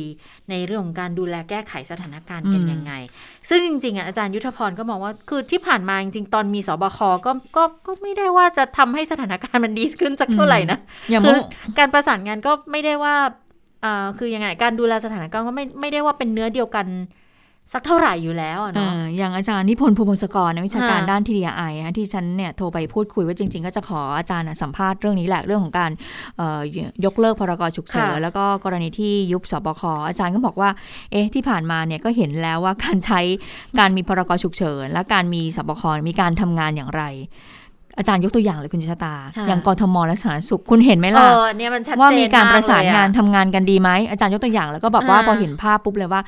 ในเรื่องของการดูแลแก้ไขสถานการณ์กันยังไง ซึ่งจริงๆอะอาจารย์ยุทธพรก็มองว่าคือที่ผ่านมาจริงๆ ตอนมีสบคก็ก็ก็ไม่ได้ว่าจะทำให้สถานการณ์มันดีขึ้นสักเท่าไหร่นะคือการประสานงานก็ไม่ได้ว่าอ่าคือยังไงการดูแลสถานการณ์ก็ไม่ไม่ได้ว่าเป็นเนื้อเดียวกัน สักเท่าไหร่อยู่แล้วเนาะอย่างอาจารย์นิพนธ์ภูมิศกรนักวิชาการด้านทีดีไอที่ฉันเนี่ยโทรไปพูดคุยว่าจริง ๆ ก็จะขออาจารย์สัมภาษณ์เรื่องนี้แหละเรื่องของการยกเลิกพรกฉุกเฉินแล้วก็กรณีที่ยุบสบคอาจารย์ก็บอกว่า เอ๊ะที่ผ่านมาเนี่ยก็เห็นแล้วว่าการใช้การมีพรกฉุกเฉิน และการมีสบคมีการทำงานอย่างไรอาจารย์ยกตัวอย่างเลยคุณชะตา อย่างกรทมและสาธารณสุขคุณเห็นไหมล่ะว่ามีการประสานงานทำงานกันดีไหมอาจารย์ยกตัวอย่างแล้วก็แบบว่าพอเห็นภาพปุ๊บเลยว่า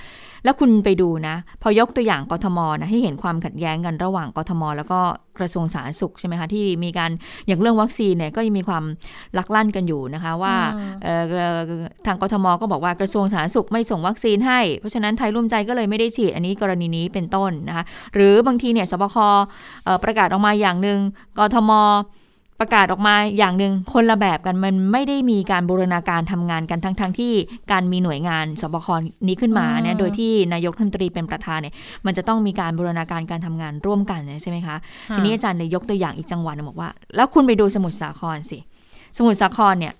แล้วคุณไปดูนะ พอยกตัวอย่างกทมนะให้เห็นความขัดแย้งกันระหว่างกทม แล้วก็กระทรวงสาธารณสุขใช่ไหมคะที่มีการอย่างเรื่องวัคซีนเนี่ยก็ยังมีความลักลั่นกันอยู่นะคะว่าทางกทมก็บอกว่ากระทรวงสาธารณสุขไม่ส่งวัคซีนให้ เพราะฉะนั้นไทยร่วมใจก็เลยไม่ได้ฉีดอันนี้กรณีนี้เป็นต้นนะคะหรือบางทีเนี่ยสบคประกาศออกมาอย่างหนึ่งกทม ประกาศออกมาอย่างหนึ่งคนละแบบกันมันไม่ได้มีการบูรณาการทำงานกันทั้งๆทที่การมีหน่วยงานสบคนี้ขึ้นมาเนี่ยโดยที่นายกรัฐมนตรีเป็นประธานเนี่ยมันจะต้องมีการบูรณาการการทำงานร่วมกันใช่ไหมคะทีนี้อาจารย์เลยยกตัวอย่างอีกจังหวัดบอกว่า แล้วคุณไปดูสมุทรสาครสิ สมุทรสาครเนี่ย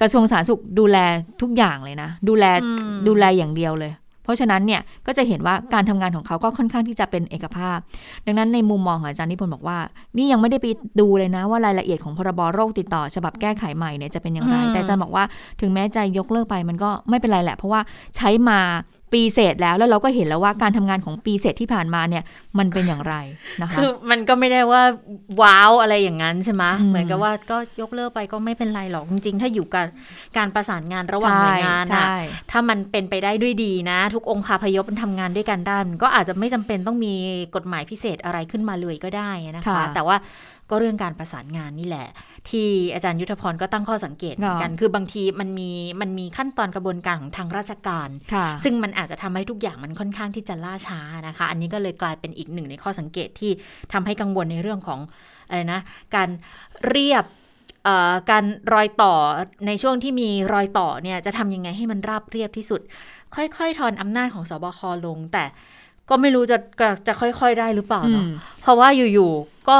กระทรวงสาธารณสุขดูแลทุกอย่างเลยนะ ดูแลดูแลอย่างเดียวเลย เพราะฉะนั้นเนี่ยก็จะเห็นว่าการทำงานของเขาก็ค่อนข้างที่จะเป็นเอกภาพ ดังนั้นในมุมมองของอาจารย์นิพนธ์บอกว่า นี่ยังไม่ได้ไปดูเลยนะว่ารายละเอียดของพรบโรคติดต่อ ฉบับแก้ไขใหม่เนี่ยจะเป็นอย่างไร แต่อาจารย์บอกว่าถึงแม้จะยกเลิกไปมันก็ไม่เป็นไรแหละ เพราะว่าใช้มา ปีเศษแล้วแล้วเราก็เห็นแล้วว่าการทำงานของปีเศษที่ผ่านมาเนี่ย มันเป็นอย่างไรนะคะคือมันก็ไม่ได้ว่าว้าวอะไรอย่างนั้นใช่ไหมเหมือนกับว่าก็ยกเลิกไปก็ไม่เป็นไรหรอกจริงๆ ถ้าอยู่กับการประสานงานระหว่างหน่วยงานอะถ้ามันเป็นไปได้ด้วยดีนะ ทุกองค์คาพยพมันทำงานด้วยกันได้ก็อาจจะไม่จำเป็นต้องมีกฎหมายพิเศษอะไรขึ้นมาเลยก็ได้นะคะ แต่ว่า ก็เรื่องการประสานงานนี่แหละ ที่อาจารย์ยุทธพรก็ตั้งข้อสังเกตเหมือนกัน คือบางทีมันมีมันมีขั้นตอนกระบวนการของทางราชการ ซึ่งมันอาจจะทำให้ทุกอย่างมันค่อนข้างที่จะล่าช้านะคะ อันนี้ก็เลยกลายเป็นอีกหนึ่งในข้อสังเกตที่ทำให้กังวลในเรื่องของอะไรนะการเรียบการรอยต่อในช่วงที่มีรอยต่อเนี่ยจะทำยังไงให้มันราบเรียบที่สุด ค่อยๆ ทอนอำนาจของสบคลง แต่ก็ไม่รู้จะจะค่อยๆได้หรือเปล่าเนาะเพราะว่าอยู่ๆก็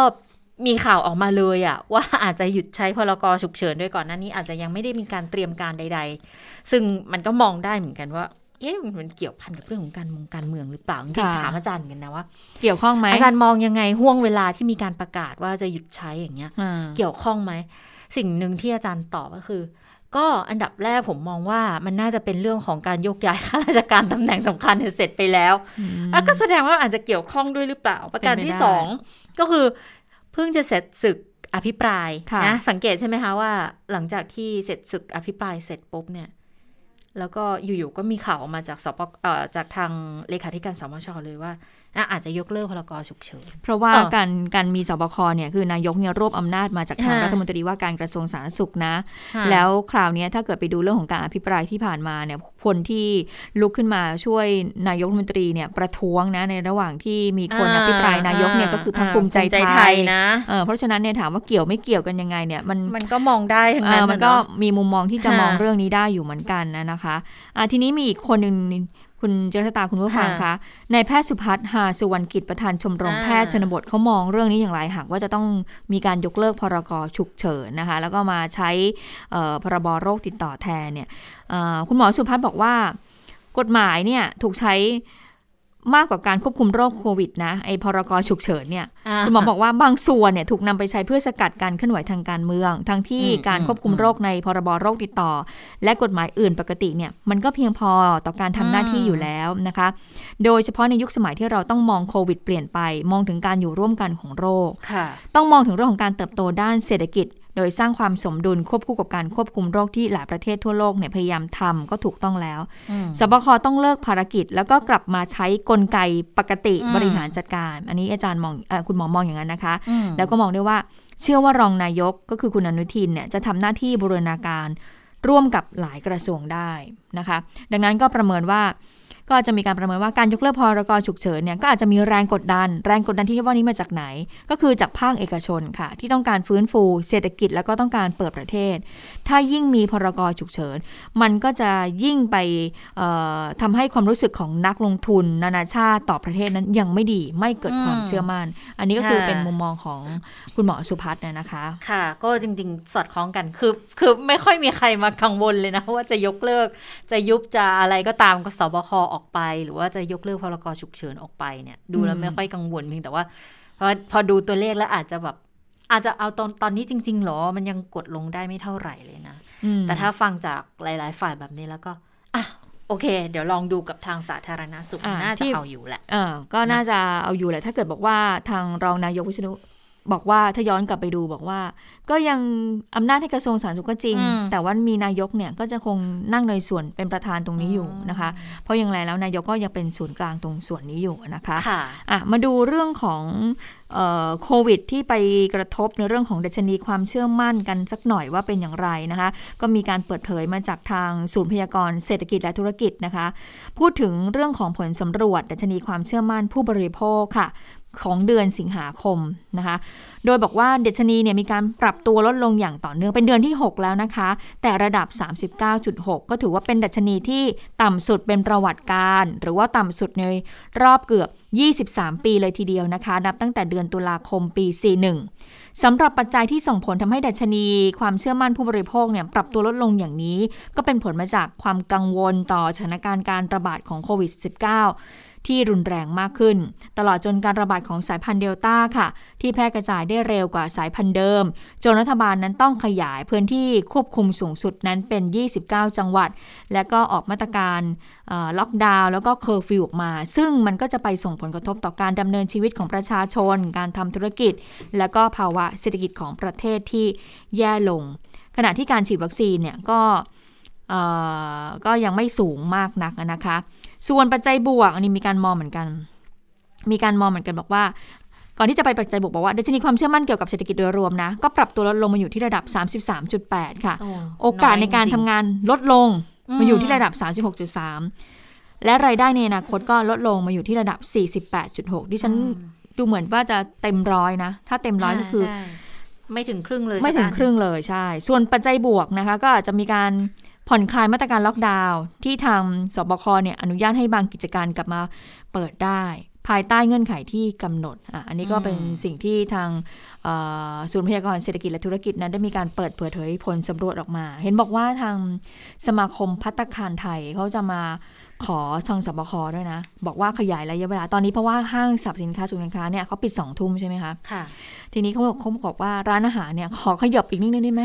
มีข่าวออกมาเลยอะว่าอาจจะหยุดใช้พรกฉุกเฉินด้วยก่อนหน้านี้อาจจะยังไม่ได้มีการเตรียมการใด ๆ ซึ่งมันก็มองได้เหมือนกันว่าเอ๊ะมันเกี่ยวพันกับเรื่องของการเมืองการเมืองหรือเปล่าจริงๆถามอาจารย์กันนะว่าเกี่ยวข้องไหมอาจารย์มองยังไงห่วงเวลาที่มีการประกาศว่าจะหยุดใช้อย่างเงี้ยอ่าเกี่ยวข้องไหมสิ่งหนึ่งที่อาจารย์ตอบก็คือ ก็อันดับแรกผมมองว่ามันน่าจะเป็นเรื่องของการโยกย้ายข้าราชการตำแหน่งสำคัญเนี่ยเสร็จไปแล้วอืมอะก็แสดงว่าอาจจะเกี่ยวข้องด้วยหรือเปล่า ประการเป็นไปที่ได้สองก็คือ เพิ่งจะเสร็จศึกอภิปรายค่ะนะสังเกตใช่ไหมคะว่า หลังจากที่เสร็จศึกอภิปรายเสร็จปุ๊บเนี่ย แล้วก็อยู่ๆก็มีข่าวออกมาจากสปเอ่อจากทางเลขาธิการสมชเลยว่า อะอาจจะยกเลิกพรกฉุกเฉินเพราะว่าเออการการมีสบคเนี่ยคือนายกเนี่ยรวบอำนาจมาจากทางค่ะรัฐมนตรีว่าการกระทรวงสาธารณสุขนะค่ะแล้วคราวเนี้ยถ้าเกิดไปดูเรื่องของการอภิปรายที่ผ่านมาเนี่ยคนที่ลุกขึ้นมาช่วยนายกรัฐมนตรีเนี่ยประท้วงนะในระหว่างที่มีคนอภิปรายนายกเนี่ยก็คือพรรคภูมิใจไทยนะเออเพราะฉะนั้นเนี่ยถามว่าเกี่ยวไม่เกี่ยวกันยังไงเนี่ยมันมันก็มองได้ทั้งเอนั้นอมันก็ะเาะมีมุมมองที่จะค่ะมองเรื่องนี้ได้อยู่เหมือนกันนะนะคะอะทีนี้มีอีกคนหนึ่ง คุณเจษตาคุณผู้ฟังค่ะคะนายแพทย์สุพัฒน์หาสุวรรณกิจประธานชมรมอ่าแพทย์ชนบทเขามองเรื่องนี้อย่างไรหากว่าจะต้องมีการยกเลิกพรกฉุกเฉินนะคะ แล้วก็มาใช้เอ่อพรบโรคติดต่อแทนเนี่ยเอ่อคุณหมอสุพัฒน์บอกว่ากฎหมายเนี่ยถูกใช้ มากกว่าการควบคุมโรคโควิดนะไอพรกฉุกเฉินเนี่ยอ่าคุณหมอบอกว่าบางส่วนเนี่ยถูกนำไปใช้เพื่อสกัดการเคลื่อนไหวทางการเมือง ทั้งที่อืมการควบคุมอืมโรคในพรบโรคติดต่อ และกฎหมายอื่นปกติเนี่ยมันก็เพียงพอต่อการทำหน้าที่อืมอยู่แล้วนะคะ โดยเฉพาะในยุคสมัยที่เราต้องมองโควิดเปลี่ยนไป มองถึงการอยู่ร่วมกันของโรคค่ะต้องมองถึงเรื่องของการเติบโตด้านเศรษฐกิจ โดยสร้างความสมดุลควบคู่กับการควบคุมโรคที่หลายประเทศทั่วโลกเนี่ยพยายามทำก็ถูกต้องแล้วอืมสบคต้องเลิกภารกิจ แล้วก็กลับมาใช้กลไกปกติอืมบริหารจัดการ อันนี้อาจารย์มองเออคุณหมอมองอย่างนั้นนะคะอืมแล้วก็มองด้วยว่าเชื่อว่ารองนายกก็คือคุณอนุทินเนี่ยจะทำหน้าที่บูรณาการร่วมกับหลายกระทรวงได้นะคะ ดังนั้นก็ประเมินว่า ก็จะมีการประเมินว่าการยกเลิกพรกฉุกเฉินเนี่ยก็อาจจะมีแรงกดดัน แรงกดดันที่ว่านี้มาจากไหน ก็คือจากภาคเอกชนค่ะ ที่ต้องการฟื้นฟูเศรษฐกิจแล้วก็ต้องการเปิดประเทศ ถ้ายิ่งมีพรกฉุกเฉิน มันก็จะยิ่งไปเอ่อทำให้ความรู้สึกของนักลงทุน นานาชาติต่อประเทศนั้นยังไม่ดีไม่เกิดความเชื่อมั่น อันนี้ก็คือเป็นมุมมองของคุณหมอสุพัฒน์นะคะ ค่ะ ก็จริง ๆ สอดคล้องกันคือคือไม่ค่อยมีใครมากังวลเลยนะว่าจะยกเลิกจะยุบจะอะไรก็ตามกับสบคออกไป หรือว่าจะยกเลิกพรกฉุกเฉินออกไปเนี่ย ดูแล้วอืมไม่ค่อยกังวลเพียงแต่ว่าพอพอดูตัวเลขแล้วอาจจะแบบอาจจะเอาตอนตอนนี้จริง ๆหรอ มันยังกดลงได้ไม่เท่าไหร่เลยนะอืมแต่ถ้าฟังจากหลาย ๆ ฝ่ายแบบนี้แล้วก็อะโอเค เดี๋ยวลองดูกับทางสาธารณสุขอ่าน่าจะที่เอาอยู่แหละเออก็น่าจะเอาอยู่แหละ ถ้าเกิดบอกว่าทางรองนายกวิษณุ บอกว่าถ้าย้อนกลับไปดูบอกว่า ก็ยังอำนาจให้กระทรวงสาธารณสุขก็จริงอืมแต่ว่ามีนายกเนี่ยก็จะคงนั่งในส่วนเป็นประธานตรงนี้อยู่นะคะ เพราะอย่างไรแล้วนายกก็ยังเป็นศูนย์กลางตรงส่วนนี้อยู่นะคะค่ะอะมาดูเรื่องของเออโควิดที่ไปกระทบในเรื่องของดัชนีความเชื่อมั่นกันสักหน่อยว่าเป็นอย่างไรนะคะ ก็มีการเปิดเผยมาจากทางศูนย์พยากรณ์เศรษฐกิจและธุรกิจนะคะ พูดถึงเรื่องของผลสำรวจดัชนีความเชื่อมั่นผู้บริโภคค่ะ ของเดือนสิงหาคมนะคะ โดยบอกว่าดัชนีเนี่ยมีการปรับตัวลดลงอย่างต่อเนื่องเป็นเดือนที่ 6 แล้วนะคะ แต่ระดับ 39.6 ก็ถือว่าเป็นดัชนีที่ต่ำสุดเป็นประวัติการ หรือว่าต่ำสุดในรอบเกือบ 23 ปีเลยทีเดียวนะคะ นับตั้งแต่เดือนตุลาคมปี 41 สำหรับปัจจัยที่ส่งผลทำให้ดัชนีความเชื่อมั่นผู้บริโภคเนี่ยปรับตัวลดลงอย่างนี้ ก็เป็นผลมาจากความกังวลต่อสถานการณ์การระบาดของโควิด -19 ที่รุนแรงมากขึ้น ตลอดจนการระบาดของสายพันธุ์เดลต้าค่ะ ที่แพร่กระจายได้เร็วกว่าสายพันธุ์เดิม จนรัฐบาลนั้นต้องขยายพื้นที่ควบคุมสูงสุดนั้นเป็น 29 จังหวัด และก็ออกมาตรการล็อกดาวน์แล้วก็เคอร์ฟิวออกมา ซึ่งมันก็จะไปส่งผลกระทบต่อการดำเนินชีวิตของประชาชน การทำธุรกิจ และก็ภาวะเศรษฐกิจของประเทศที่แย่ลง ขณะที่การฉีดวัคซีนเนี่ยก็ ก็ยังไม่สูงมากนักนะคะ ส่วนปัจจัยบวกอันนี้มีการมองเหมือนกัน มีการมองเหมือนกันบอกว่า ก่อนที่จะไปปัจจัยบวกบอกว่าดัชนีความเชื่อมั่นเกี่ยวกับเศรษฐกิจโดยรวมนะ ก็ปรับตัวลดลงมาอยู่ที่ระดับ 33.8 ค่ะ โอกาสในการทำงานลดลงอืมมาอยู่ที่ระดับ 36.3 และรายได้ในอนาคตก็ลดลงมาอยู่ที่ระดับ 48.6ที่ฉันดูเหมือนว่าจะเต็มร้อยนะ ถ้าเต็มร้อยก็คือใช่ไม่ถึงครึ่งเลย ไม่ถึงใช่ปะครึ่งเลยใช่ ส่วนปัจจัยบวกนะคะ ก็อาจจะมีการ ผ่อนคลายมาตรการล็อกดาวน์ที่ทางสบคเนี่ยอนุญาตให้บางกิจการกลับมาเปิดได้ ภายใต้เงื่อนไขที่กำหนดอะอันนี้ก็เป็นสิ่งที่ทางศูนย์พยากรเศรษฐกิจและธุรกิจนั้นได้มีการเปิดเผยผลสำรวจออกมา เห็นบอกว่าทางสมาคมพัตตาคารไทยเขาจะมา ขอทางสบคด้วยนะ บอกว่าขยายระยะเวลาตอนนี้เพราะว่าห้างสรรพสินค้าศูนย์การค้าเนี่ยเขาปิดสองทุ่มใช่ไหมคะค่ะ ทีนี้เขาบอกเขาบอกว่าร้านอาหารเนี่ยขอขยับอีกนิดนึงได้ไหม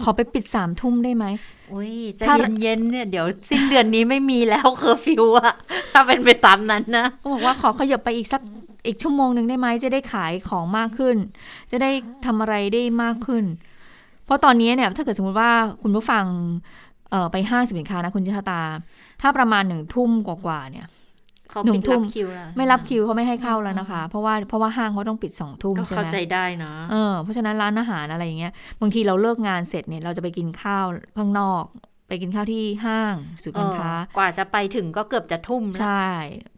ขอไปปิดสามทุ่มได้ไหมอุ้ยใจะถ้าเย็นๆเนี่ยเดี๋ยวสิ้นเดือนนี้ไม่มีแล้วเคอร์ฟิวอะถ้าเป็นไปตามนั้นนะเขาบอกว่าขอขยับไปอีกสักอีกชั่วโมงหนึ่งได้ไหมจะได้ขายของมากขึ้น จะได้ทำอะไรได้มากขึ้น เพราะตอนนี้เนี่ยถ้าเกิดสมมติว่าคุณผู้ฟังเอ่อไปห้างสินค้านะคุณจิตตา ถ้าประมาณหนึ่งทุ่มกว่าๆเนี่ยเขาหนึ่ปิงดทุ่รับมคิวแล้วไม่รับคิวเขาไม่ให้เข้าแล้วนะคะ เพราะว่าเพราะว่าห้างเขาต้องปิดสองทุ่มก็ใช่เข้าไหมใจได้นะเออเพราะฉะนั้นร้านอาหารอะไรอย่างเงี้ยบางทีเราเลิกงานเสร็จเนี่ยเราจะไปกินข้าวข้างนอก ไปกินข้าวที่ห้างศูนย์การค้าเออกว่าจะไปถึงก็เกือบจะทุ่มแล้วใช่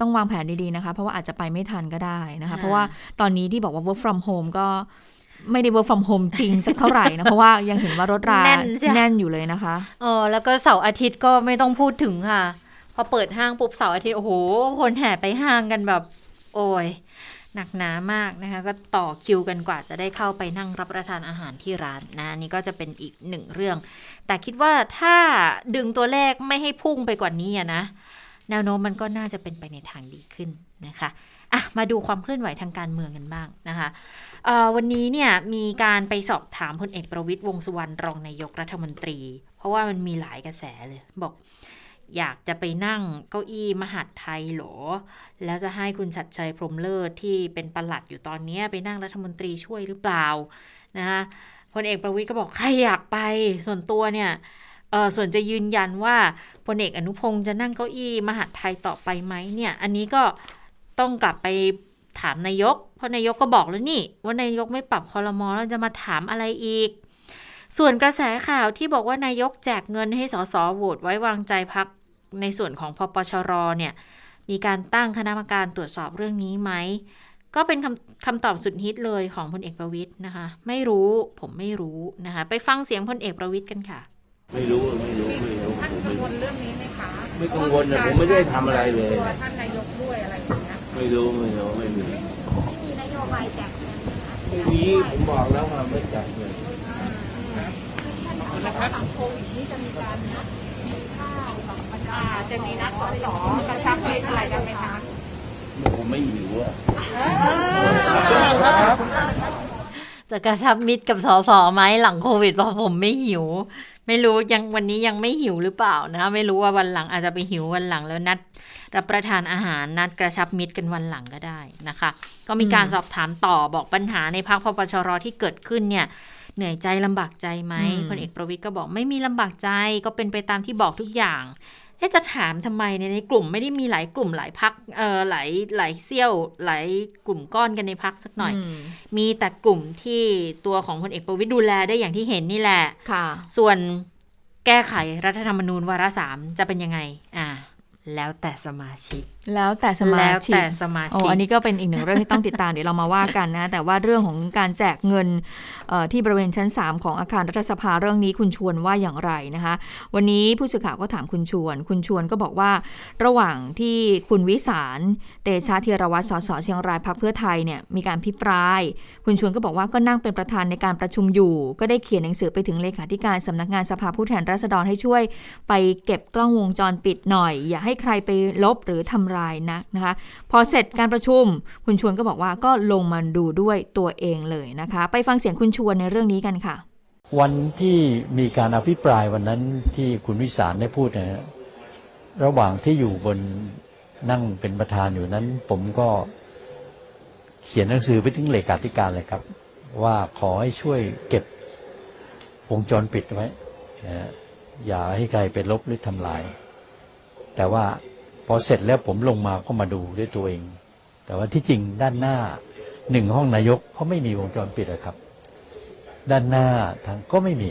ต้องวางแผนดีๆนะคะ เพราะว่าอาจจะไปไม่ทันก็ได้นะคะค่ะเพราะว่าตอนนี้ที่บอกว่า work from home ก็ ไม่ได้ work from home จริงสักเท่าไหร่นะ เพราะว่ายังเห็นว่ารถราแน่นใช่แน่นอยู่เลยนะคะ เออ แล้วก็เสาร์อาทิตย์ก็ไม่ต้องพูดถึงค่ะ พอเปิดห้างปุ๊บเสาร์อาทิตย์ โอ้โห คนแห่ไปห้างกันแบบ โอ้ยหนักหนามากนะคะ ก็ต่อคิวกันกว่าจะได้เข้าไปนั่งรับประทานอาหารที่ร้านนะอันนี่ก็จะเป็นอีกหนึ่งเรื่อง แต่คิดว่าถ้าดึงตัวเลขไม่ให้พุ่งไปกว่านี้อะนะ แนวโน้มมันก็น่าจะเป็นไปในทางดีขึ้นนะคะอะมาดูความเคลื่อนไหวทางการเมืองกันบ้างนะคะเอ่อ วันนี้เนี่ยมีการไปสอบถามพลเอกประวิตยวงษ์สุวรรณรองนายกรัฐมนตรี เพราะว่ามันมีหลายกระแสเลยบอกอยากจะไปนั่งเก้าอี้มหาดไทยหรอ แล้วจะให้คุณชัดชัยพรมเลิศที่เป็นประหลัดอยู่ตอนนี้ไปนั่งรัฐมนตรีช่วยหรือเปล่านะคะพลเอกประวิตยก็บอกใครอยากไปส่วนตัวเนี่ยเออส่วนจะยืนยันว่าพลเอกอนุพงศ์จะนั่งเก้าอี้มหาดไทยต่อไปไหมเนี่ย อันนี้ก็ต้องกลับไป ถามนายก เพราะนายกก็บอกแล้วนี่ ว่านายกไม่ปรับคอรมอแล้วจะมาถามอะไรอีก ส่วนกระแสข่าวที่บอกว่านายกแจกเงินให้สสโหวตไว้วางใจพักในส่วนของพปชรเนี่ยมีการตั้งคณะกรรมการตรวจสอบเรื่องนี้ไหม ก็เป็นคำคำตอบสุดฮิตเลยของพลเอกประวิตยนะคะ ไม่รู้ผมไม่รู้นะคะ ไปฟังเสียงพลเอกประวิตยกันค่ะ ไม่รู้ไม่รู้ไม่รู้ท่านกังวลเรื่องนี้ไหมคะไม่กังวลนะผมไม่ได้ทำอะไรเลยตัวท่านนายก ด้วยอะไรอย่างเงี้ยไม่รู้ไม่รู้ไม่มีมีนโยบายแจกเงินไม่มีผมบอกแล้วว่าไม่จับเงินนะครับโควิดนี่จะมีการนัดกินข้าวกับบรรดาจะมีนัดสสกระชับมิตรอะไรกันไหมคะผมไม่หิวอะจะกระชับมิตรกับสสไหมหลังโควิดเพราะผมไม่หิว ไม่รู้ยังวันนี้ยังไม่หิวหรือเปล่านะคะไม่รู้ว่าวันหลังอาจจะไปหิววันหลังแล้วนัด รับประทานอาหารนัดกระชับมิตรกันวันหลังก็ได้นะคะ ก็มีการสอบถามต่อบอกปัญหาในพักพปชรที่เกิดขึ้นเนี่ยเหนื่อยใจลำบากใจไหมอืมพลเอกประวิตยก็บอกไม่มีลำบากใจก็เป็นไปตามที่บอกทุกอย่างเอ๊ะจะถามทำไมในยในกลุ่มไม่ได้มีหลายกลุ่มหลายพักเอ่อหลายหลายเซี่ยวหลายกลุ่มก้อนกันในพักสักหน่อยมมีแต่กลุ่มที่ตัวของพลเอกประวิตยดูแลได้อย่างที่เห็นนี่แหละค่ะ ส่วนแก้ไขรัฐธรรมนูญวาระสามจะเป็นยังไง อ่า แล้วแต่สมาชิกแล้วแต่สมาแล้วชิกแต่สมาโอ้ชิกอันนี้ก็เป็นอีกหนึ่งเรื่องที่ต้องติดตามเดี๋ยวเรามาว่ากันนะ แต่ว่าเรื่องของการแจกเงินเอ่อที่บริเวณชั้น 3 ของอาคารรัฐสภาเรื่องนี้คุณชวนว่าอย่างไรนะคะ วันนี้ผู้สื่อข่าวก็ถามคุณชวน คุณชวนก็บอกว่า ระหว่างที่คุณวิสาร เตชะธีรวัตรสสเชียงรายพักเพื่อไทยเนี่ยมีการพิปราย คุณชวนก็บอกว่าก็นั่งเป็นประธานในการประชุมอยู่ ก็ได้เขียนหนังสือไปถึงเลขาธิการสำนักงานสภาผู้แทนราษฎรให้ช่วย ไปเก็บกล้องวงจรปิดหน่อย อย่าให้ใครไปลบหรือทำลายนะนะคะ พอเสร็จการประชุมคุณชวนก็บอกว่าก็ลงมาดูด้วยตัวเองเลยนะคะ ไปฟังเสียงคุณชวนในเรื่องนี้กันค่ะ วันที่มีการอภิปรายวันนั้นที่คุณวิสารได้พูดนะฮะระหว่างที่อยู่บนนั่งเป็นประธานอยู่นั้น ผมก็เขียนหนังสือไปถึงเลขาธิการเลยครับ ว่าขอให้ช่วยเก็บวงจรปิดไว้อย่าให้ใครไปลบหรือทำลาย แต่ว่า อเสร็จแล้วผมลงมาก็มาดูด้วยตัวเอง แต่ว่าที่จริงด้านหน้าหนึ่งห้องนายกเขาไม่มีวงจรปิดอะครับ ด้านหน้าทางก็ไม่มี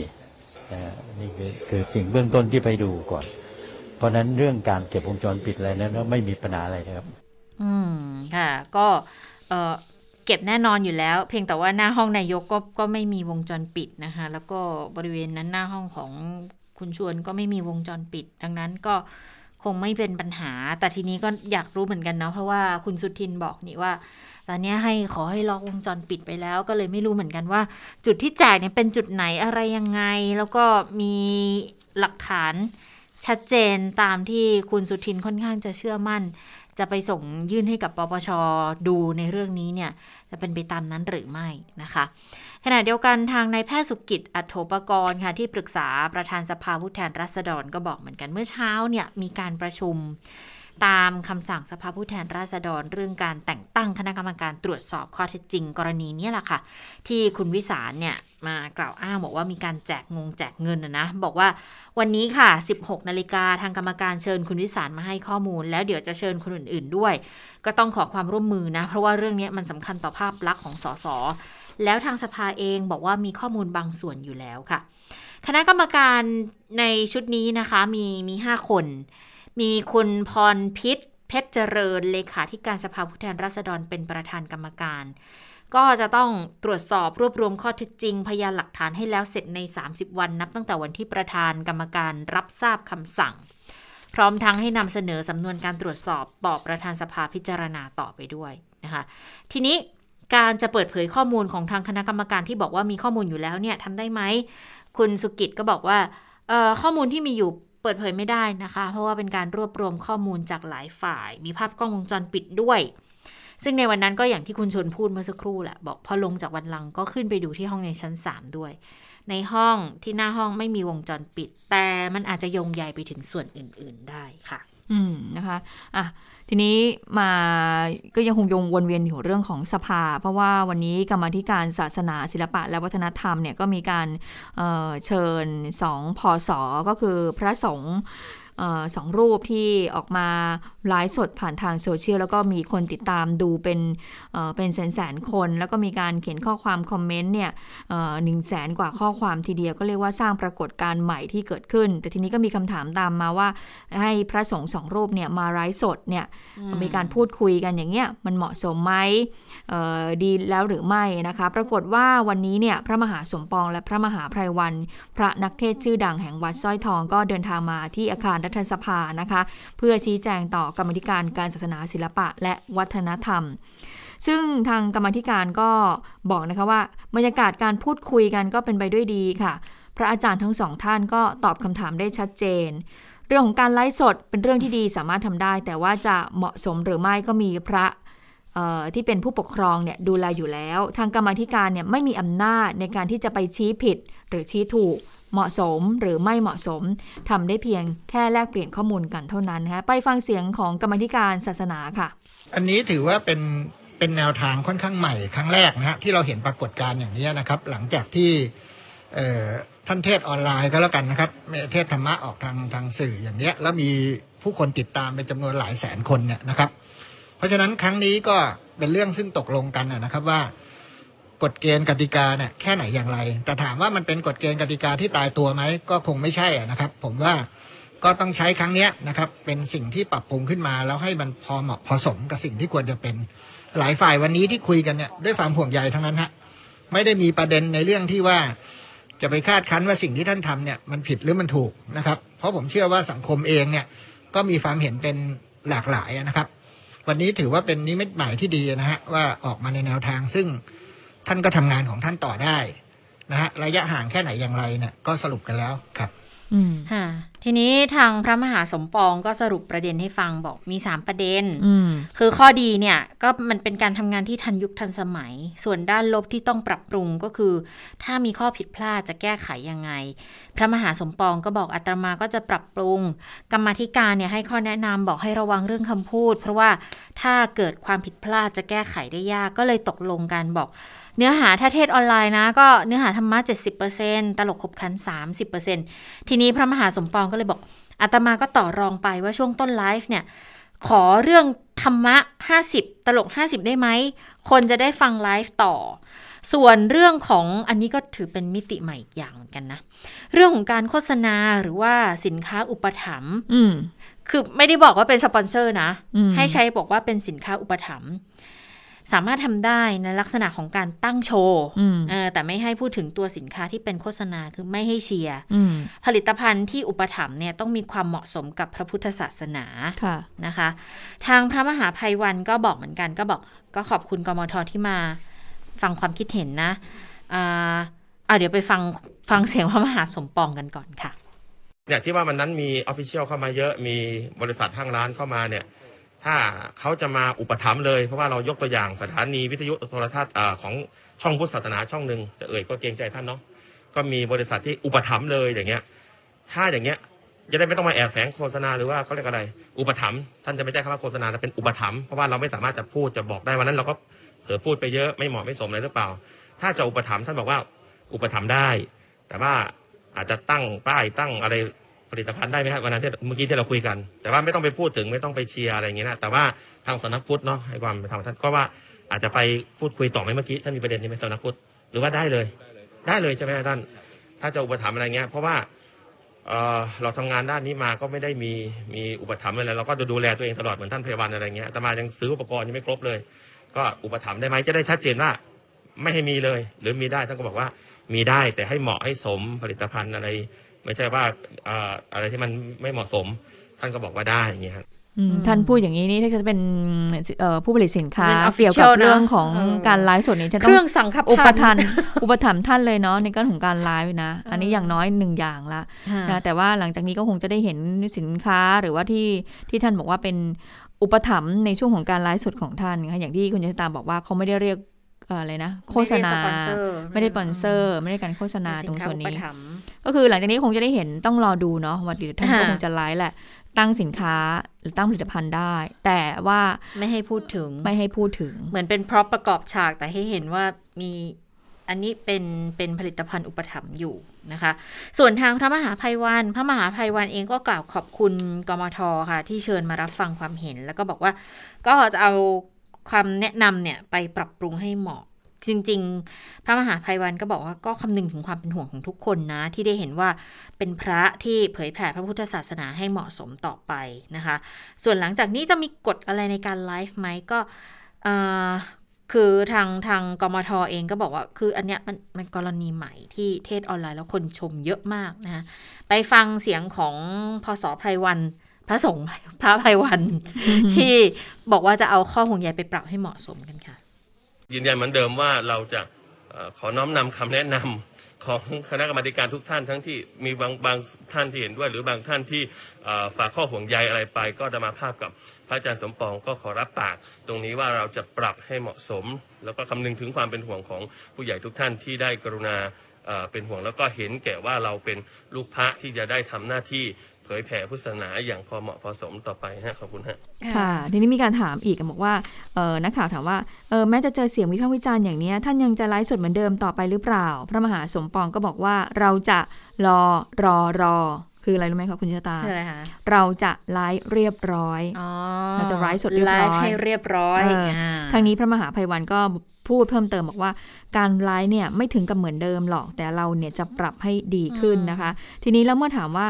นะนี่คือคือสิ่งเบื้องต้นที่ไปดูก่อน เพราะฉะนั้นเรื่องการเก็บวงจรปิดอะไรนั้นไม่มีปัญหาอะไรนะครับ อืมค่ะ ก็เออเก็บแน่นอนอยู่แล้ว เพียงแต่ว่าหน้าห้องนายกก็ก็ไม่มีวงจรปิดนะคะ แล้วก็บริเวณนั้นหน้าห้องของคุณชวนก็ไม่มีวงจรปิด ดังนั้นก็ คงไม่เป็นปัญหา แต่ทีนี้ก็อยากรู้เหมือนกันเนาะเพราะว่าคุณสุทินบอกนี่ว่าตอนนี้ให้ขอให้ล็อกวงจรปิดไปแล้ว ก็เลยไม่รู้เหมือนกันว่า จุดที่แจกเนี่ยเป็นจุดไหนอะไรยังไง แล้วก็มีหลักฐานชัดเจนตามที่คุณสุทินค่อนข้างจะเชื่อมั่น จะไปส่งยื่นให้กับปปชดูในเรื่องนี้เนี่ย จะเป็นไปตามนั้นหรือไม่นะคะ ขณะเดียวกันทางนายแพทย์สุกิจอัโถปกรณ์ค่ะที่ปรึกษาประธานสภาผู้แทนราษฎรก็บอกเหมือนกันเมื่อเช้าเนี่ยมีการประชุมตามคำสั่งสภาผู้แทนราษฎรเรื่องการแต่งตั้งคณะกรรมการตรวจสอบข้อเท็จจริง กรณีนี้แหละค่ะ ที่คุณวิสารเนี่ยมากล่าวอ้างบอกว่ามีการแจกงงแจกเงินนะนะบอกว่า วันนี้ค่ะ 16 นาฬิกาทางกรรมการเชิญคุณวิสารมาให้ข้อมูล แล้วเดี๋ยวจะเชิญคนอื่น ๆด้วย ก็ต้องขอความร่วมมือนะ เพราะว่าเรื่องนี้มันสำคัญต่อภาพลักษณ์ของสสแล้วทางสภาเองบอกว่ามีข้อมูลบางส่วนอยู่แล้วค่ะ คณะกรรมการในชุดนี้นะคะมีมี 5 คน มีคุณพรพิษเพชรเจริญเลขาธิการสภาผู้แทนราษฎรเป็นประธานกรรมการ ก็จะต้องตรวจสอบรวบรวมข้อเท็จจริง พยานหลักฐานให้แล้วเสร็จใน 30 วันนับตั้งแต่วันที่ประธานกรรมการรับทราบคำสั่ง พร้อมทั้งให้นำเสนอสำนวนการตรวจสอบต่อประธานสภาพิจารณาต่อไปด้วยนะคะทีนี้การจะเปิดเผยข้อมูลของทางคณะกรรมการที่บอกว่ามีข้อมูลอยู่แล้วเนี่ยทำได้ไหม คุณสุกิจก็บอกว่าข้อมูลที่มีอยู่เปิดเผยไม่ได้นะคะ เพราะว่าเป็นการรวบรวมข้อมูลจากหลายฝ่าย มีภาพกล้องวงจรปิดด้วย ซึ่งในวันนั้นก็อย่างที่คุณชวนพูดเมื่อสักครู่แหละบอกพอลงจากวันลังก็ขึ้นไปดูที่ห้องในชั้น 3 ด้วย ในห้องที่หน้าห้องไม่มีวงจรปิด แต่มันอาจจะโยงใยไปถึงส่วนอื่น ๆได้ค่ะ อืมนะคะอะทีนี้มาก็ยังคงยงวนเวียนอยู่เรื่องของสภา เพราะว่าวันนี้กรรมธิการศาสนาศิลปะและวัฒนธรรมเนี่ยก็มีการเเชิญสองพอสอก็คือพระสงฆ์ สองรูปที่ออกมาไลฟ์สดผ่านทางโซเชียลแล้วก็มีคนติดตามดูเป็นเเป็นแสนแสนๆคน แล้วก็มีการเขียนข้อความคอมเมนต์เนี่ยหนึ่งแสนกว่าข้อความทีเดียวก็เรียกว่าสร้างปรากฏการณ์ใหม่ที่เกิดขึ้น แต่ทีนี้ก็มีคำถามตามมาว่า ให้พระสงฆ์สองรูปเนี่ยมาไลฟ์สดเนี่ยมีการพูดคุยกันอย่างเงี้ยมันเหมาะสมไหมดีแล้วหรือไม่นะคะ ปรากฏว่าวันนี้เนี่ยพระมหาสมปองและพระมหาไพรวัน พระนักเทศชื่อดังแห่งวัดสร้อยทองก็เดินทางมาที่อาคารรัฐสภานะคะ เพื่อชี้แจงต่อกรรมธิการการศาสนาศิลปะและวัฒนธรรม ซึ่งทางกรรมธิการก็บอกนะคะว่าบรรยากาศการพูดคุยกันก็เป็นไปด้วยดีค่ะ พระอาจารย์ทั้งสองท่านก็ตอบคำถามได้ชัดเจนเรื่องของการไลฟ์สดเป็นเรื่องที่ดีสามารถทำได้ แต่ว่าจะเหมาะสมหรือไม่ก็มีพระ ที่เป็นผู้ปกครองเนี่ยดูแลอยู่แล้ว ทางกรรมธิการเนี่ยไม่มีอำนาจในการที่จะไปชี้ผิด หรือชี้ถูกเหมาะสมหรือไม่เหมาะสมทำได้เพียงแค่แลกเปลี่ยนข้อมูลกันเท่านั้นนะคะไปฟังเสียงของกรรมธิการศาสนาค่ะ อันนี้ถือว่าเป็นเป็นแนวทางค่อนข้างใหม่ครั้งแรกนะฮะที่เราเห็นปรากฏการณ์อย่างนี้นะครับ หลังจากที่ท่านเทศออนไลน์ก็แล้วกันนะครับเทศธรรมะออกทางทางสื่ออย่างเนี้ยแล้วมีผู้คนติดตามเป็นจำนวนหลายแสนคนเนี่ยนะครับ เพราะฉะนั้นครั้งนี้ก็เป็นเรื่องซึ่งตกลงกันนะครับว่ากฎเกณฑ์กติกาเนี่ยแค่ไหนอย่างไร แต่ถามว่ามันเป็นกฎเกณฑ์กติกาที่ตายตัวไหมก็คงไม่ใช่นะครับ ผมว่าก็ต้องใช้ครั้งนี้นะครับ เป็นสิ่งที่ปรับปรุงขึ้นมาแล้วให้มันพอเหมาะพอสมกับสิ่งที่ควรจะเป็น หลายฝ่ายวันนี้ที่คุยกันเนี่ยด้วยความห่วงใยทั้งนั้นฮะไม่ได้มีประเด็นในเรื่องที่ว่าจะไปคาดคั้นว่าสิ่งที่ท่านทำเนี่ยมันผิดหรือมันถูกนะครับ เพราะผมเชื่อว่าสังคมเองเนี่ยก็มีความเห็นเป็นหลากหลายนะครับ วันนี้ถือว่าเป็นนิมิตใหม่ที่ดีนะฮะว่าออกมาในแนวทาง ซึ่งท่านก็ทำงานของท่านต่อได้นะฮะระยะห่างแค่ไหนอย่างไรเนี่ยก็สรุปกันแล้วครับ ค่ะทีนี้ทางพระมหาสมปองก็สรุปประเด็นให้ฟังบอกมี3ประเด็นอืมคือข้อดีเนี่ยก็มันเป็นการทำงานที่ทันยุคทันสมัย ส่วนด้านลบที่ต้องปรับปรุงก็คือ ถ้ามีข้อผิดพลาดจะแก้ไขยังไง พระมหาสมปองก็บอกอาตมาก็จะปรับปรุง กรรมาธิการเนี่ยให้ข้อแนะนำบอกให้ระวังเรื่องคำพูด เพราะว่าถ้าเกิดความผิดพลาดจะแก้ไขได้ยากก็เลยตกลงกันบอก เนื้อหาถ้าเทศออนไลน์นะ ก็เนื้อหาธรรมะ 70%ตลกขบขัน 30%ทีนี้พระมหาสมปองก็เลยบอกอาตมาก็ต่อรองไปว่าช่วงต้นไลฟ์เนี่ย ขอเรื่องธรรมะ 50 ตลก 50 ได้ไหม คนจะได้ฟังไลฟ์ต่อ ส่วนเรื่องของอันนี้ก็ถือเป็นมิติใหม่อีกอย่างเหมือนกันนะ เรื่องของการโฆษณาหรือว่าสินค้าอุปถัมภ์อืมคือไม่ได้บอกว่าเป็นสปอนเซอร์นะอืมให้ใช้บอกว่าเป็นสินค้าอุปถัมภ์ สามารถทำได้ในลักษณะของการตั้งโชว์อืมเออแต่ไม่ให้พูดถึงตัวสินค้าที่เป็นโฆษณาคือไม่ให้เชียร์อืมผลิตภัณฑ์ที่อุปถัมภ์เนี่ยต้องมีความเหมาะสมกับพระพุทธศาสนาค่ะนะคะ ทางพระมหาภัยวันก็บอกเหมือนกัน ก็บอกก็ขอบคุณกมทที่มาฟังความคิดเห็นนะอ่าอ่าเดี๋ยวไปฟังฟังเสียงพระมหาสมปองกันก่อนค่ะ เนี่ยที่ว่ามันนั้นมีออฟฟิเชียลเข้ามาเยอะมีบริษัทห้างร้านเข้ามาเนี่ย ถ้าเขาจะมาอุปถัมภ์เลย เพราะว่าเรายกตัวอย่างสถานีวิทยุโทรทัศน์ของช่องพุทธศาสนาช่องหนึ่งจะเอ่ยก็เกรงใจท่านเนาะก็มีบริษัทที่อุปถัมภ์เลยอย่างเงี้ย ถ้าอย่างเงี้ยจะได้ไม่ต้องมาแอบแฝงโฆษณาหรือว่าเขาเรียกอะไร อุปถัมภ์ท่านจะไม่ใช้คำว่าโฆษณาแต่เป็นอุปถัมภ์เพราะว่าเราไม่สามารถจะพูดจะบอกได้วันนั้นเราก็เผลอพูดไปเยอะไม่เหมาะไม่สมอะไรหรือเปล่า ถ้าจะอุปถัมภ์ท่านบอกว่าอุปถัมภ์ได้ แต่ว่าอาจจะตั้งป้ายตั้งอะไร ผลิตภัณฑ์ได้ไหมครับวันนั้นที่เมื่อกี้ที่เราคุยกัน แต่ว่าไม่ต้องไปพูดถึงไม่ต้องไปเชียร์อะไรอย่างเงี้ยนะแต่ว่าทางสนักพุทธเนาะให้ความเป็นธรรมท่านก็ว่าอาจจะไปพูดคุยต่อไหมเมื่อกี้ท่านมีประเด็นนี้ไหมสนักพุทธหรือว่าได้เลย ได้เลยใช่ไหมท่าน ถ้าจะอุปถัมภ์อะไรเงี้ย เพราะว่าเออเราทำงานด้านนี้มาก็ไม่ได้มีมีอุปถัมภ์อะไรเราก็จะดูแลตัวเองตลอดเหมือนท่านพยาบาลอะไรเงี้ยแต่มายังซื้ออุปกรณ์ยังไม่ครบเลย ก็อุปถัมภ์ได้ไหมจะได้ชัดเจนว่าไม่ให้มีเลย หรือมีได้ท่านก็บอกว่ามีได้แต่ให้เหมาะให้สมผลิตภัณฑ์อะไร ไม่ใช่ว่าอ่าอะไรที่มันไม่เหมาะสม ท่านก็บอกว่าได้อย่างเงี้ยครับอืมท่านพูดอย่างนี้นี่ถ้าจะเป็นเอ่อผู้ผลิตสินค้าเป็นเกี่ยวกับ official นะเรื่องของเออการไลฟ์สดนี้จะเคต้อรื่องงสังคับอุปพันทานธ์อุปถัมภ์ท่านเลยเนาะในการของการไลฟ์นะ อันนี้อย่างน้อยหนึ่งอย่างละค่ะนะแต่ว่าหลังจากนี้ก็คงจะได้เห็นสินค้าหรือว่าที่ที่ท่านบอกว่าเป็นอุปถัมภ์ในช่วงของการไลฟ์สดของท่านค่ะอย่างที่คุณยศตาบอกว่าเขาไม่ได้เรียกเอ่ออะไรนะ โฆษณา ไม่ได้สปอนเซอร์ ไม่ได้สปอนเซอร์ไม่ได้การโฆษณาเป็ตรงสิค้ส่วนอุปนี้ถัมภ์ ก็คือหลังจากนี้คงจะได้เห็นต้องรอดูเนาะว่าเดี๋ยวท่านก็ค่ะคงจะไลฟ์แหละ ตั้งสินค้าหรือตั้งผลิตภัณฑ์ได้ แต่ว่าไม่ให้พูดถึงไม่ให้พูดถึง เหมือนเป็นพร็อพประกอบฉากแต่ให้เห็นว่ามีอันนี้เป็นเป็นผลิตภัณฑ์อุปถัมภ์อยู่นะคะ ส่วนทางพระมหาภัยวัน พระมหาภัยวันเองก็กล่าวขอบคุณกมทค่ะ ที่เชิญมารับฟังความเห็น แล้วก็บอกว่าก็จะเอาความแนะนำเนี่ยไปปรับปรุงให้เหมาะ จริง ๆ พระมหาภัยวันก็บอกว่าก็คำนึงถึงความเป็นห่วงของทุกคนนะ ที่ได้เห็นว่าเป็นพระที่เผยแผ่พระพุทธศาสนาให้เหมาะสมต่อไปนะคะ ส่วนหลังจากนี้จะมีกฎอะไรในการไลฟ์ไหมก็เอ่อคือทางทางกมทเองก็บอกว่า คืออันเนี้ยมันมันกรณีใหม่ที่เทศออนไลน์แล้วคนชมเยอะมากนะคะไปฟังเสียงของพศไพรวันพระสงฆ์พระไพรวันที่บอกว่าจะเอาข้อห่วงใยไปปรับให้เหมาะสมกันค่ะ ยืนยันเหมือนเดิมว่าเราจะขอน้อมนำคำแนะนำของคณะกรรมการทุกท่านทั้งที่มีบางบางท่านที่เห็นด้วย หรือบางท่านที่ฝากข้อห่วงใยอะไรไป ก็จะมาภาพกับพระอาจารย์สมปองก็ขอรับปาก ตรงนี้ว่าเราจะปรับให้เหมาะสม แล้วก็คำนึงถึงความเป็นห่วงของผู้ใหญ่ทุกท่านที่ได้กรุณาเป็นห่วงแล้วก็เห็นแก่ว่าเราเป็นลูกพระที่จะได้ทำหน้าที่ ยแผ่พุทธศาสนาอย่างพอเหมาะพอสมต่อไปฮะขอบคุณฮะค่ะ ทีนี้มีการถามอีกบอกว่าเออนักข่าวถามว่าเออแม้จะเจอเสียงวิพากษ์วิจารณ์อย่างเนี้ยท่านยังจะไลฟ์สดเหมือนเดิมต่อไปหรือเปล่า พระมหาสมปองก็บอกว่าเราจะรอรอรอคืออะไรรู้ไหมคะคุณชะตาคืออะไรคะเราจะไลฟ์เรียบร้อยอ๋อเราจะไลฟ์สดเรียบร้อยไลฟ์ให้เรียบร้อยเอออ่าทางนี้พระมหาภัยวันก็พูดเพิ่มเติมบอกว่าการไลฟ์เนี่ยไม่ถึงกับเหมือนเดิมหรอกแต่เราเนี่ยจะปรับให้ดีขึ้นนะคะ ทีนี้แล้วเมื่อถามว่า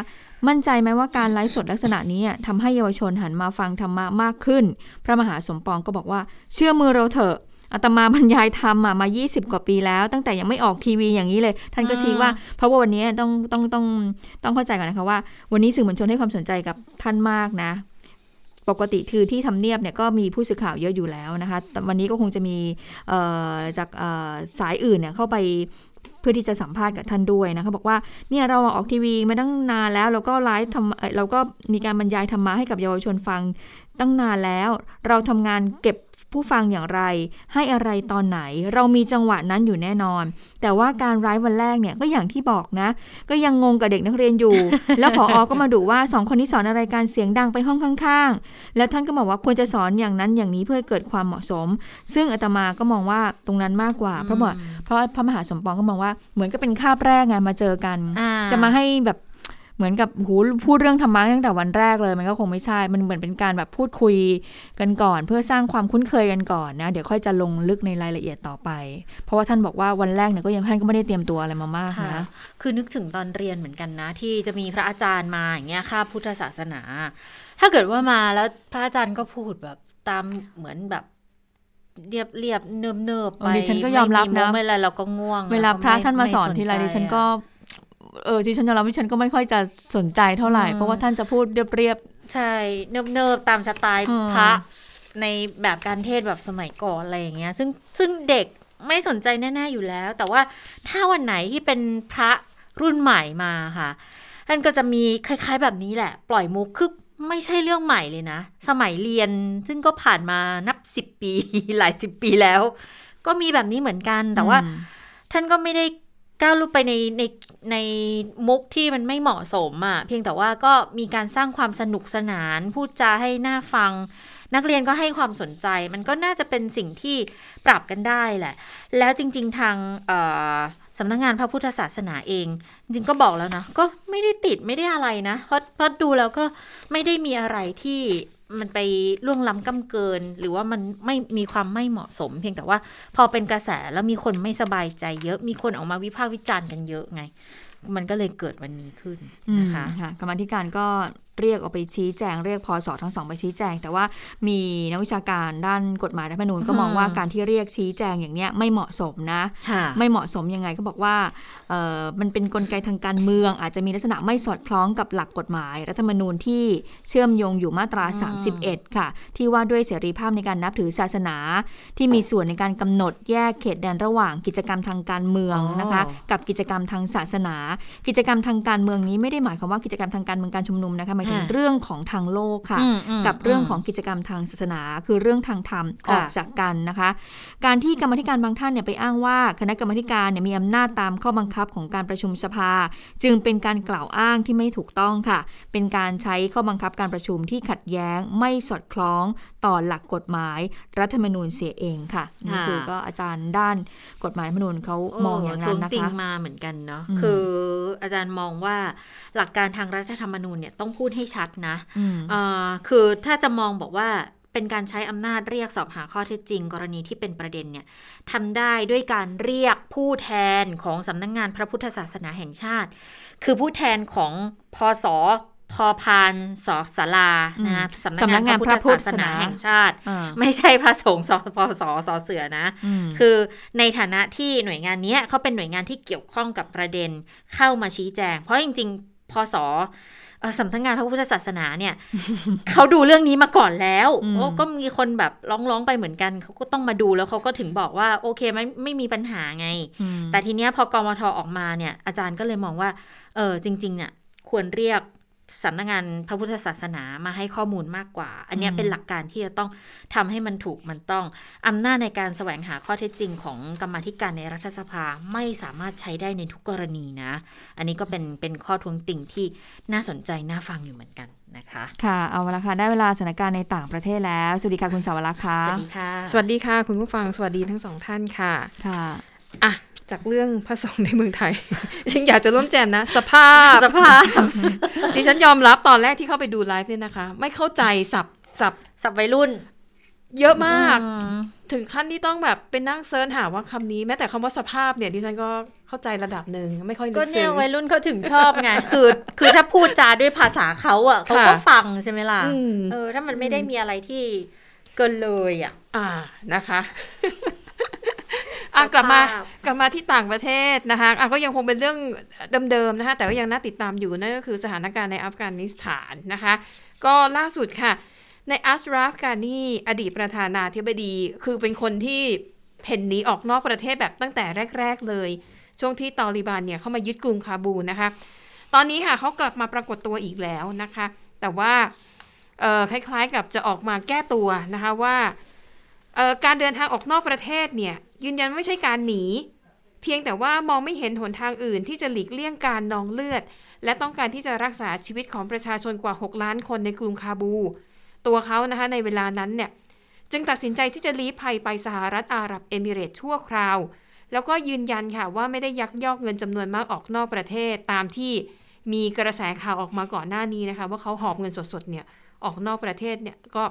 มั่นใจไหมว่าการไลฟ์สดลักษณะนี้อะทำให้เยาวชนหันมาฟังธรรมะมากขึ้น พระมหาสมปองก็บอกว่า เชื่อมือเราเถอะอาตมาบรรยายธรรมอะมา 20 กว่าปีแล้ว ตั้งแต่ยังไม่ออกทีวีอย่างนี้เลย ท่านก็ชี้ว่า เพราะว่าวันนี้ต้องต้องต้องต้องเข้าใจก่อนนะคะว่า วันนี้สื่อมวลชนให้ความสนใจกับท่านมากนะ ปกติคือที่ทำเนียบเนี่ยก็มีผู้สื่อข่าวเยอะอยู่แล้วนะคะแต่วันนี้ก็คงจะมีเอ่อจากเอ่อสายอื่นเนี่ยเข้าไป เพื่อที่จะสัมภาษณ์กับท่านด้วยนะคะบอกว่าเนี่ยเราออกทีวีมาตั้งนานแล้วเราก็ไลฟ์ทำเอ่อเราก็มีการบรรยายธรรมะให้กับเยาวชนฟังตั้งนานแล้ว เราทำงานเก็บ ผู้ฟังอย่างไร ให้อะไรตอนไหน เรามีจังหวะนั้นอยู่แน่นอน แต่ว่าการไลฟ์วันแรกเนี่ยก็อย่างที่บอกนะ ก็ยังงงกับเด็กนักเรียนอยู่ แล้วพออก็มาดูว่าสองคนนี้สอนอะไรการเสียงดังไปห้องข้าง ๆ แล้วท่านก็บอกว่าควรจะสอนอย่างนั้นอย่างนี้เพื่อให้เกิดความเหมาะสม ซึ่งอาตมาก็มองว่าตรงนั้นมากกว่าเพราะว่าเพราะพระมหาสมปองก็มองว่าเหมือนกับเป็นคาบแรกไงมาเจอกันอ่าจะมาให้แบบ เหมือนกับหูพูดเรื่องธรรมะตั้งแต่วันแรกเลย มันก็คงไม่ใช่ มันเหมือนเป็นการแบบพูดคุยกันก่อน เพื่อสร้างความคุ้นเคยกันก่อนนะ เดี๋ยวค่อยจะลงลึกในรายละเอียดต่อไป เพราะว่าท่านบอกว่าวันแรกเนี่ยก็ยังท่านก็ไม่ได้เตรียมตัวอะไรมามากค่ะนะ คือนึกถึงตอนเรียนเหมือนกันนะ ที่จะมีพระอาจารย์มาอย่างเงี้ยค่าบพุทธศาสนา ถ้าเกิดว่ามาแล้วพระอาจารย์ก็พูดแบบตามเหมือนแบบเรียบเรียบเนิบเนิบๆไปเออดิฉันก็ยอมรับนะไมุกไม่อะไรเราก็ง่วง เวลาพระท่านมาสอนไทีไรดิฉันใจก็อะ เออดิฉันยอมรับดิฉันก็ไม่ค่อยจะสนใจเท่าไหร่อืมเพราะว่าท่านจะพูดเรียบใช่เนิบเนิบๆ ตามสไตล์อืมพระในแบบการเทศน์แบบสมัยก่อนอะไรอย่างเงี้ย ซึ่งซึ่งเด็กไม่สนใจแน่ ๆ อยู่แล้ว แต่ว่าถ้าวันไหนที่เป็นพระรุ่นใหม่มาค่ะท่านก็จะมีคล้าย ๆ แบบนี้แหละ ปล่อยมุกคือไม่ใช่เรื่องใหม่เลยนะ สมัยเรียนซึ่งก็ผ่านมานับสิบปีหลายสิบปีแล้ว ก็มีแบบนี้เหมือนกันๆแต่ว่าอืมท่านก็ไม่ได้ก้าวลุไปในใน ในมุกที่มันไม่เหมาะสมอะ่ะเพียงแต่ว่าก็มีการสร้างความสนุกสนาน พูดจาให้หน่าฟัง นักเรียนก็ให้ความสนใจ มันก็น่าจะเป็นสิ่งที่ปรับกันได้แหละ แล้วจริง ๆ ทางสำนักงานพระพุทธศาสนาเอง จริงก็บอกแล้วนะ ก็ไม่ได้ติดไม่ได้อะไรนะเพราะเพราะดูแล้วก็ไม่ได้มีอะไรที่ มันไปล่วงล้ำก้าเกิน หรือว่ามันไม่มีความไม่เหมาะสม เพียงแต่ว่า พอเป็นกระแสแล้วมีคนไม่สบายใจเยอะมีคนออกมาวิพากษ์วิจารณ์กันเยอะไง มันก็เลยเกิดวันนี้ขึ้นนะคะค่ะกรรมธิการก็ เรียกออกไปชี้แจงเรียกพอสอทั้งสองไปชี้แจง แต่ว่ามีนักวิชาการด้านกฎหมายรัฐธรรมนูญก็มองอืมว่าการที่เรียกชี้แจงอย่างเนี้ยไม่เหมาะสมนะค่ะไม่เหมาะสมยังไงก็บอกว่าเอ่อมันเป็นนกลไกทางการเมือง อาจจะมีลักษณะไม่สอดคล้องกับหลักกฎหมายรัฐธรรมนูญที่เชื่อมโยงอยู่มาตราอืม31 ค่ะ ที่ว่าด้วยเสรีภาพในการนับถือศาสนา ที่มีส่วนในการกำหนดแยกเขตแดนระหว่างกิจกรรมทางการเมืองนะคะ กับกิจกรรมทางศาสนา กิจกรรมทางการเมืองนี้ไม่ได้หมายความว่ากิจกรรมทางการเมืองการชุมนุมนะคะหมายถึงค่ะเรื่องของทางโลกค่ะอืมอืมกับเรื่องของกิจกรรมทางศาสนา คือเรื่องทางธรรมอค่ะอกจากกันนะคะ การที่กรรมาธิการบางท่านเนี่ยไปอ้างว่า คณะกรรมาธิการเนี่ยมีอำนาจตามข้อบังคับของการประชุมสภา จึงเป็นการกล่าวอ้างที่ไม่ถูกต้องค่ะ เป็นการใช้ข้อบังคับการประชุมที่ขัดแย้งไม่สอดคล้องต่อหลักกฎหมายรัฐธรรมนูญเสียเองค่ะนี่คือก็อาจารย์ด้านกฎหมายรัฐธรรมนูญเขามองอย่างนั้นนะทวติงคะมาเหมือนกันเนาะอืมคืออาจารย์มองว่าหลักการทางรัฐธรรมนูญเนี่ยต้องพูดให้ชัดนะอืมเอ่อคือถ้าจะมองบอกว่าเป็นการใช้อำนาจเรียกสอบหาข้อเท็จจริง กรณีที่เป็นประเด็นเนี่ยทำได้ด้วยการเรียกผู้แทนของสำนักงงานพระพุทธศาสนาแห่งชาติ คือผู้แทนของพศพพานสสลานะอืมสำนักงานพระพุทธศาสนาแห่งชาติอ่าไม่ใช่พระสงฆ์สพศสเสือนะอืมคือในฐานะที่หน่วยงานเนี้ยเขาเป็นหน่วยงานที่เกี่ยวข้องกับประเด็นเข้ามาชี้แจง เพราะจริง ๆพศเอ่อ สำนักงานพระพุทธศาสนาเนี่ยเขาดูเรื่องนี้มาก่อนแล้วอืมโอ้ก็มีคนแบบร้องๆไปเหมือนกันเขาก็ต้องมาดูแล้วเขาก็ถึงบอกว่าโอเคไม่ไม่มีปัญหาไงอืมแต่ทีเนี้ยพอกมทออกมาเนี่ยอาจารย์ก็เลยมองว่าเออจริงๆเนี่ยควรเรียก สำนักงานพระพุทธศาสนามาให้ข้อมูลมากกว่า อันเนี้ยอืมเป็นหลักการที่จะต้องทำให้มันถูกมันต้องอำนาจในการแสวงหาข้อเท็จจริงของกรรมาธิการในรัฐสภาไม่สามารถใช้ได้ในทุกกรณีนะ อันนี้ก็เป็นเป็นข้อท้วงติ่งที่น่าสนใจน่าฟังอยู่เหมือนกันนะคะค่ะเอาละค่ะได้เวลาสถานการณ์ในต่างประเทศแล้ว สวัสดีค่ะคุณสาวรักษ์ค่ะสวัสดีค่ะ สวัสดีค่ะ คุณผู้ฟังสวัสดีทั้งสองท่านค่ะค่ะ อะจากเรื่องพระสงฆ์ในเมืองไทยฉันอยากจะร่วมแจมนะ สภาพสภาพดิฉันยอมรับตอนแรกที่เข้าไปดูไลฟ์เนี่ยนะคะ ไม่เข้าใจสับสับสับวัยรุ่น เยอะมากอืมถึงขั้นที่ต้องแบบไปนั่งเซิร์ชหาว่าคำนี้ แม้แต่คำว่าสภาพเนี่ยดิฉันก็เข้าใจระดับหนึ่งไม่ค่อยลึก็กเนี่ซึ้ยงวัยรุ่นเขาถึงชอบไงคือ คือถ้าพูดจาด้วยภาษาเขาอะเขาก็ค่ะฟังใช่ไหมล่ะอืมเออถ้ามันไม่ได้มีอะไรที่เกินเลยอะ อ่านะคะ อะกลับมาสภาพกลับมาที่ต่างประเทศนะคะอะก็ยังคงเป็นเรื่องเดิมๆนะคะ แต่ว่ายังน่าติดตามอยู่นั่นก็คือสถานการณ์ในอัฟกานิสถานนะคะ ก็ล่าสุดค่ะในอัสราฟกานีอดีตประธานาธิบดี คือเป็นคนที่เพ่นหนีออกนอกประเทศแบบตั้งแต่แรก ๆ เลย ช่วงที่ตอริบานเนี่ยเข้ามายึดกรุงคาบูนะคะ ตอนนี้ค่ะเขากลับมาปรากฏตัวอีกแล้วนะคะ แต่ว่าเอ่อคล้ายๆกับจะออกมาแก้ตัวนะคะว่าเอ่อการเดินทางออกนอกประเทศเนี่ย ยืนยันไม่ใช่การหนี เพียงแต่ว่ามองไม่เห็นหนทางอื่นที่จะหลีกเลี่ยงการนองเลือด และต้องการที่จะรักษาชีวิตของประชาชนกว่า 6 ล้านคนในกรุงคาบู ตัวเขานะคะในเวลานั้นเนี่ยจึงตัดสินใจที่จะลี้ภัยไปสหรัฐอาหรับเอมิเรตส์ชั่วคราว แล้วก็ยืนยันค่ะว่าไม่ได้ยักยอกเงินจำนวนมากออกนอกประเทศตามที่มีกระแสข่าวออกมาก่อนหน้านี้นะคะ ว่าเขาหอบเงินสดๆเนี่ยออกนอกประเทศเนี่ยก็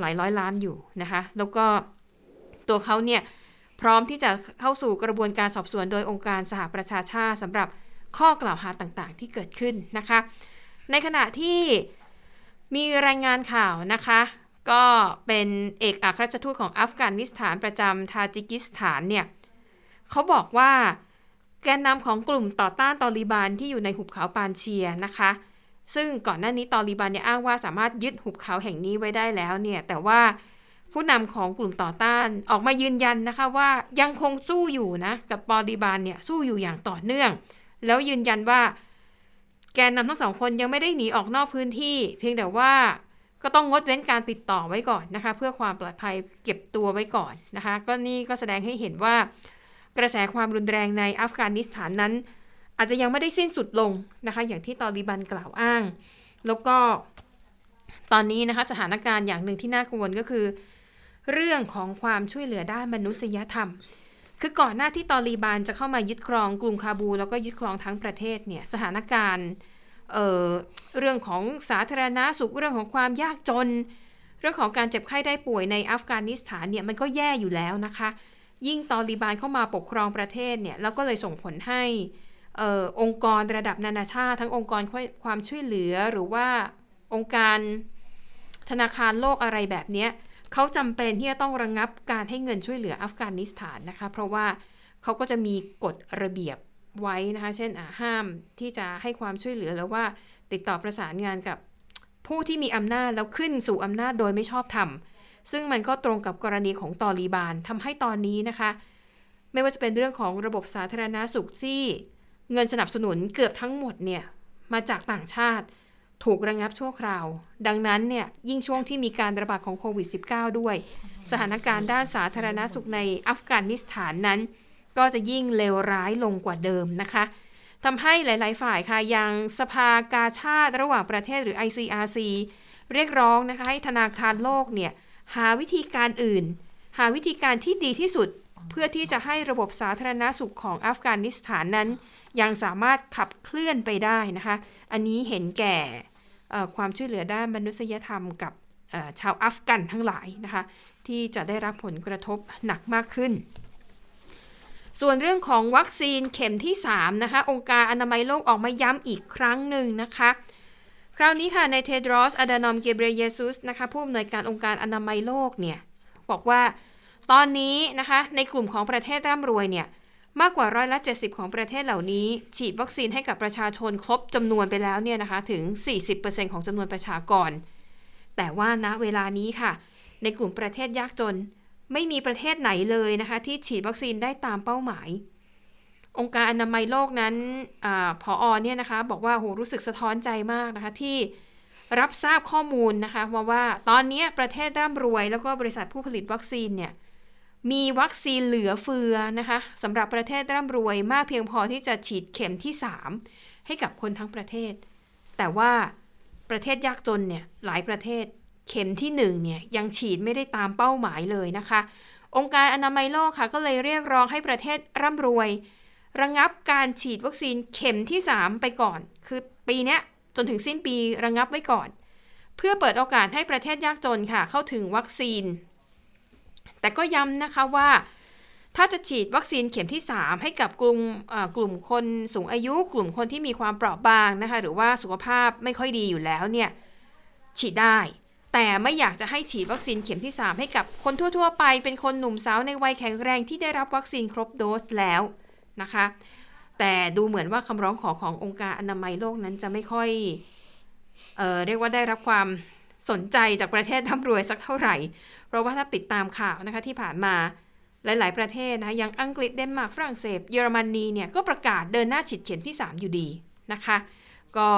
หลายร้อยล้านอยู่นะคะ แล้วก็ตัวเขาเนี่ย พร้อมที่จะเข้าสู่กระบวนการสอบสวนโดยองค์การสหประชาชาติสำหรับข้อกล่าวหาต่างๆ ที่เกิดขึ้นนะคะ ในขณะที่มีรายงานข่าวนะคะ ก็เป็นเอกอัครราชทูตของอัฟกานิสถานประจำทาจิกิสถานเนี่ยเขาบอกว่าแกนนำของกลุ่มต่อต้านตอริบานที่อยู่ในหุบเขาปานเชียนะคะ ซึ่งก่อนหน้านี้ตอริบานเนี่ยอ้างว่าสามารถยึดหุบเขาแห่งนี้ไว้ได้แล้วเนี่ยแต่ว่า ผู้นำของกลุ่มต่อต้านออกมายืนยันนะคะว่ายังคงสู้อยู่นะกับตอริบานเนี่ยสู้อยู่อย่างต่อเนื่อง แล้วยืนยันว่า แกนนำทั้งสองคนยังไม่ได้หนีออกนอกพื้นที่ เพียงแต่ว่าก็ต้องงดเว้นการติดต่อไว้ก่อนนะคะ เพื่อความปลอดภัยเก็บตัวไว้ก่อนนะคะ ก็นี่ก็แสดงให้เห็นว่ากระแสความรุนแรงในอัฟกานิสถานนั้น อาจจะยังไม่ได้สิ้นสุดลงนะคะ อย่างที่ตอริบันกล่าวอ้าง แล้วก็ตอนนี้นะคะสถานการณ์อย่างหนึ่งที่น่ากังวลก็คือ เรื่องของความช่วยเหลือด้านมนุษยธรรม คือก่อนหน้าที่ตอริบานจะเข้ามายึดครองกรุงคาบู แล้วก็ยึดครองทั้งประเทศเนี่ยสถานการณ์เเรื่องของสาธารณาสุขเรื่องของความยากจน เรื่องของการเจ็บไข้ได้ป่วยในอัฟกานิสถานเนี่ยมันก็แย่อยู่แล้วนะคะ ยิ่งตอริบานเข้ามาปกครองประเทศเนี่ยแล้วก็เลยส่งผลให้ออองค์กรระดับนานาชาติ ทั้งองค์กรความช่วยเหลือหรือว่าองค์การธนาคารโลกอะไรแบบนี้ เขาจำเป็นที่จะต้องระงงับการให้เงินช่วยเหลืออัฟกานิสถานนะคะ เพราะว่าเขาก็จะมีกฎระเบียบไว้นะคะ เช่นห้ามที่จะให้ความช่วยเหลือแล้วว่าติดต่อประสานงานกับผู้ที่มีอำนาจแล้วขึ้นสู่อำนาจโดยไม่ชอบธรรม ซึ่งมันก็ตรงกับกรณีของตอรีบานทำให้ตอนนี้นะคะ ไม่ว่าจะเป็นเรื่องของระบบสาธารณาสุขที่ เงินสนับสนุนเกือบทั้งหมดเนี่ยมาจากต่างชาติ ถูกระงงับชั่วคราว ดังนั้นเนี่ยยิ่งช่วงที่มีการระบาดของโควิด -19 ด้วย สถานการณ์ด้านสาธารณาสุขในอัฟกานิสถานนั้น ก็จะยิ่งเลวร้ายลงกว่าเดิมนะคะทำให้หลาย ๆ ฝ่ายค่ะยังสภากาชาติระหว่างประเทศหรือ ICRC เรียกร้องนะคะให้ธนาคารโลกเนี่ยหาวิธีการอื่น หาวิธีการที่ดีที่สุดเพื่อที่จะให้ระบบสาธารณาสุขของอัฟกานิสถานนั้น ยังสามารถขับเคลื่อนไปได้นะคะ อันนี้เห็นแก่ ความช่วยเหลือด้านมนุษยธรรมกับชาวอัฟกันทั้งหลายนะคะที่จะได้รับผลกระทบหนักมากขึ้น ส่วนเรื่องของวัคซีนเข็มที่3นะคะองค์การอนามัยโลกออกมาย้ำอีกครั้งหนึ่งนะคะคราวนี้ค่ะในเทดรอสอดานอมเกเบรเยซุสนะคะผู้อำนวยการองค์การอนามัยโลกเนี่ยบอกว่าตอนนี้นะคะในกลุ่มของประเทศร่ำรวยเนี่ย มากกว่าร้อยละ 70 ของประเทศเหล่านี้ ฉีดวัคซีนให้กับประชาชนครบจำนวนไปแล้วเนี่ยนะคะถึง 40%ของจำนวนประชากร แต่ว่าณเวลานี้ค่ะ ในกลุ่มประเทศยากจน ไม่มีประเทศไหนเลยนะคะ ที่ฉีดวัคซีนได้ตามเป้าหมาย องค์การอนามัยโลกนั้นอพออเนี่ยนะคะ บอกว่าโหรู้สึกสะท้อนใจมากนะคะที่รับทราบข้อมูลนะคะว่าว่าตอนนี้ประเทศร่ำรวย แล้วก็บริษัทผู้ผลิตวัคซีนเนี่ย มีวัคซีนเหลือเฟือนะคะสำหรับประเทศร่ำรวยมากเพียงพอที่จะฉีดเข็มที่ 3 ให้กับคนทั้งประเทศ แต่ว่าประเทศยากจนเนี่ยหลายประเทศเข็มที่1เนี่ยยังฉีดไม่ได้ตามเป้าหมายเลยนะคะ องค์การอนามัยโลกค่ะ ก็เลยเรียกร้องให้ประเทศร่ำรวย ระงงับการฉีดวัคซีนเข็มที่ 3 ไปก่อน คือปีนี้จนถึงสิ้นปีระงงับไว้ก่อน เพื่อเปิดโอกาสให้ประเทศยากจนค่ะ เข้าถึงวัคซีน แต่ก็ย้ำนะคะว่าถ้าจะฉีดวัคซีนเข็มที่ 3 ให้กับกลุ่มกลุ่มคนสูงอายุ กลุ่มคนที่มีความเปราะบางนะคะ หรือว่าสุขภาพไม่ค่อยดีอยู่แล้วเนี่ยฉีดได้ แต่ไม่อยากจะให้ฉีดวัคซีนเข็มที่ 3 ให้กับคนทั่ว ๆ ไป เป็นคนหนุ่มสาวในวัยแข็งแรงที่ได้รับวัคซีนครบโดสแล้วนะคะ แต่ดูเหมือนว่าคำร้องขอขององค์การอนามัยโลกนั้นจะไม่ค่อยเออเรียกว่าได้รับความ สนใจจากประเทศร่ำรวยสักเท่าไหร่ เพราะว่าถ้าติดตามข่าวนะคะที่ผ่านมาหลาย ๆ ประเทศนะอย่างอังกฤษเดนมาร์กฝรั่งเศส เยอรมนีเนี่ยก็ประกาศเดินหน้าฉีดเข็มที่ 3 อยู่ดีนะคะ ก็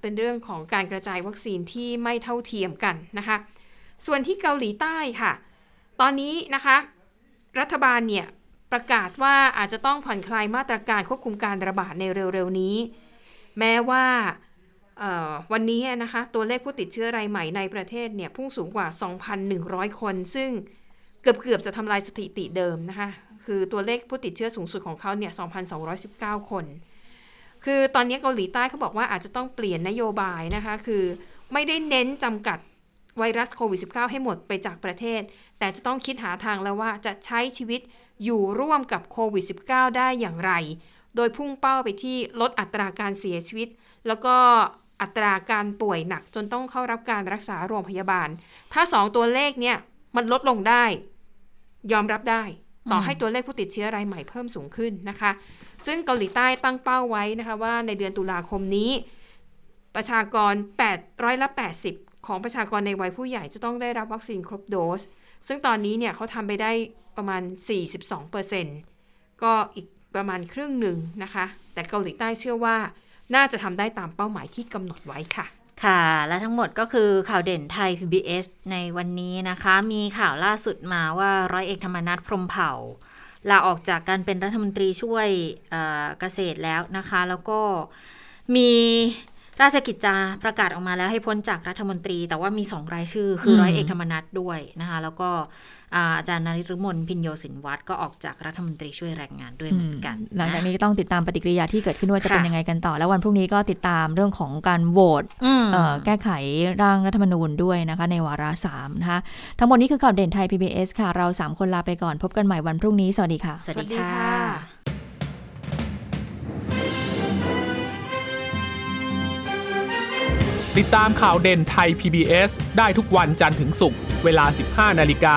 เป็นเรื่องของการกระจายวัคซีนที่ไม่เท่าเทียมกันนะคะ ส่วนที่เกาหลีใต้ค่ะ ตอนนี้นะคะ รัฐบาลเนี่ยประกาศว่าอาจจะต้องผ่อนคลายมาตรการควบคุมการระบาดในเร็ว ๆ นี้ แม้ว่า วันนี้นะคะตัวเลขผู้ติดเชื้อรายใหม่ในประเทศเนี่ยพุ่งสูงกว่า 2,100 คน ซึ่งเกือบเกือบจะทำลายสถิติเดิมนะคะ คือตัวเลขผู้ติดเชื้อสูงสุดของเขาเนี่ย 2,219 คน คือตอนนี้เกาหลีใต้เขาบอกว่าอาจจะต้องเปลี่ยนนโยบายนะคะ คือไม่ได้เน้นจำกัดไวรัสโควิด -19 ให้หมดไปจากประเทศ แต่จะต้องคิดหาทางแล้วว่าจะใช้ชีวิตอยู่ร่วมกับโควิด -19 ได้อย่างไร โดยพุ่งเป้าไปที่ลดอัตราการเสียชีวิต แล้วก็ อัตราการป่วยหนักจนต้องเข้ารับการรักษาโรงพยาบาล ถ้าสองตัวเลขเนี่ยมันลดลงได้ ยอมรับได้ ต่อให้ตัวเลขผู้ติดเชื้อรายใหม่เพิ่มสูงขึ้นนะคะ ซึ่งเกาหลีใต้ตั้งเป้าไว้นะคะว่าในเดือนตุลาคมนี้ ประชากร8ร้อยละ80 ของประชากรในวัยผู้ใหญ่จะต้องได้รับวัคซีนครบโดส ซึ่งตอนนี้เนี่ยเขาทำไปได้ประมาณ 42เปอร์เซ็นต์ก็อีกประมาณครึ่งหนึ่งนะคะ แต่เกาหลีใต้เชื่อว่า น่าจะทำได้ตามเป้าหมายที่กำหนดไว้ค่ะค่ะ และทั้งหมดก็คือข่าวเด่นไทย PBS ในวันนี้นะคะ มีข่าวล่าสุดมาว่าร้อยเอกธรรมนัฐพรหมเผ่าลาออกจากการเป็นรัฐมนตรีช่วยเอ่อเกษตรแล้วนะคะ แล้วก็มีราชกิจจาประกาศออกมาแล้วให้พ้นจากรัฐมนตรี แต่ว่ามีสองรายชื่อ คือมร้อยเอกธรรมนัฐด้วยนะคะ แล้วก็ อ่าอาจารย์นริรุมนพินโยสินวัตรก็ออกจากรัฐมนตรีช่วยแรงงานด้วยเหมือนกัน หลังจากะนี้ก็ต้องติดตามปฏิกิริยาที่เกิดขึ้นว่าจะค่ะเป็นยังไงกันต่อ แล้ววันพรุ่งนี้ก็ติดตามเรื่องของการโหวตอืมเอ่อแก้ไขร่างรัฐธรรมนูญด้วยนะคะ ในวาระสามนะคะทั้งหมดนี้คือข่าวเด่นไทย PBS ค่ะ เรา 3 คนลาไปก่อนพบกันใหม่วันพรุ่งนี้ สวัสดีค่ะ สวัสดีสวัสดีค่ะค่ะติดตามข่าวเด่นไทย PBS ได้ทุกวันจันทร์ถึงศุกร์ เวลา 15 นาฬิกา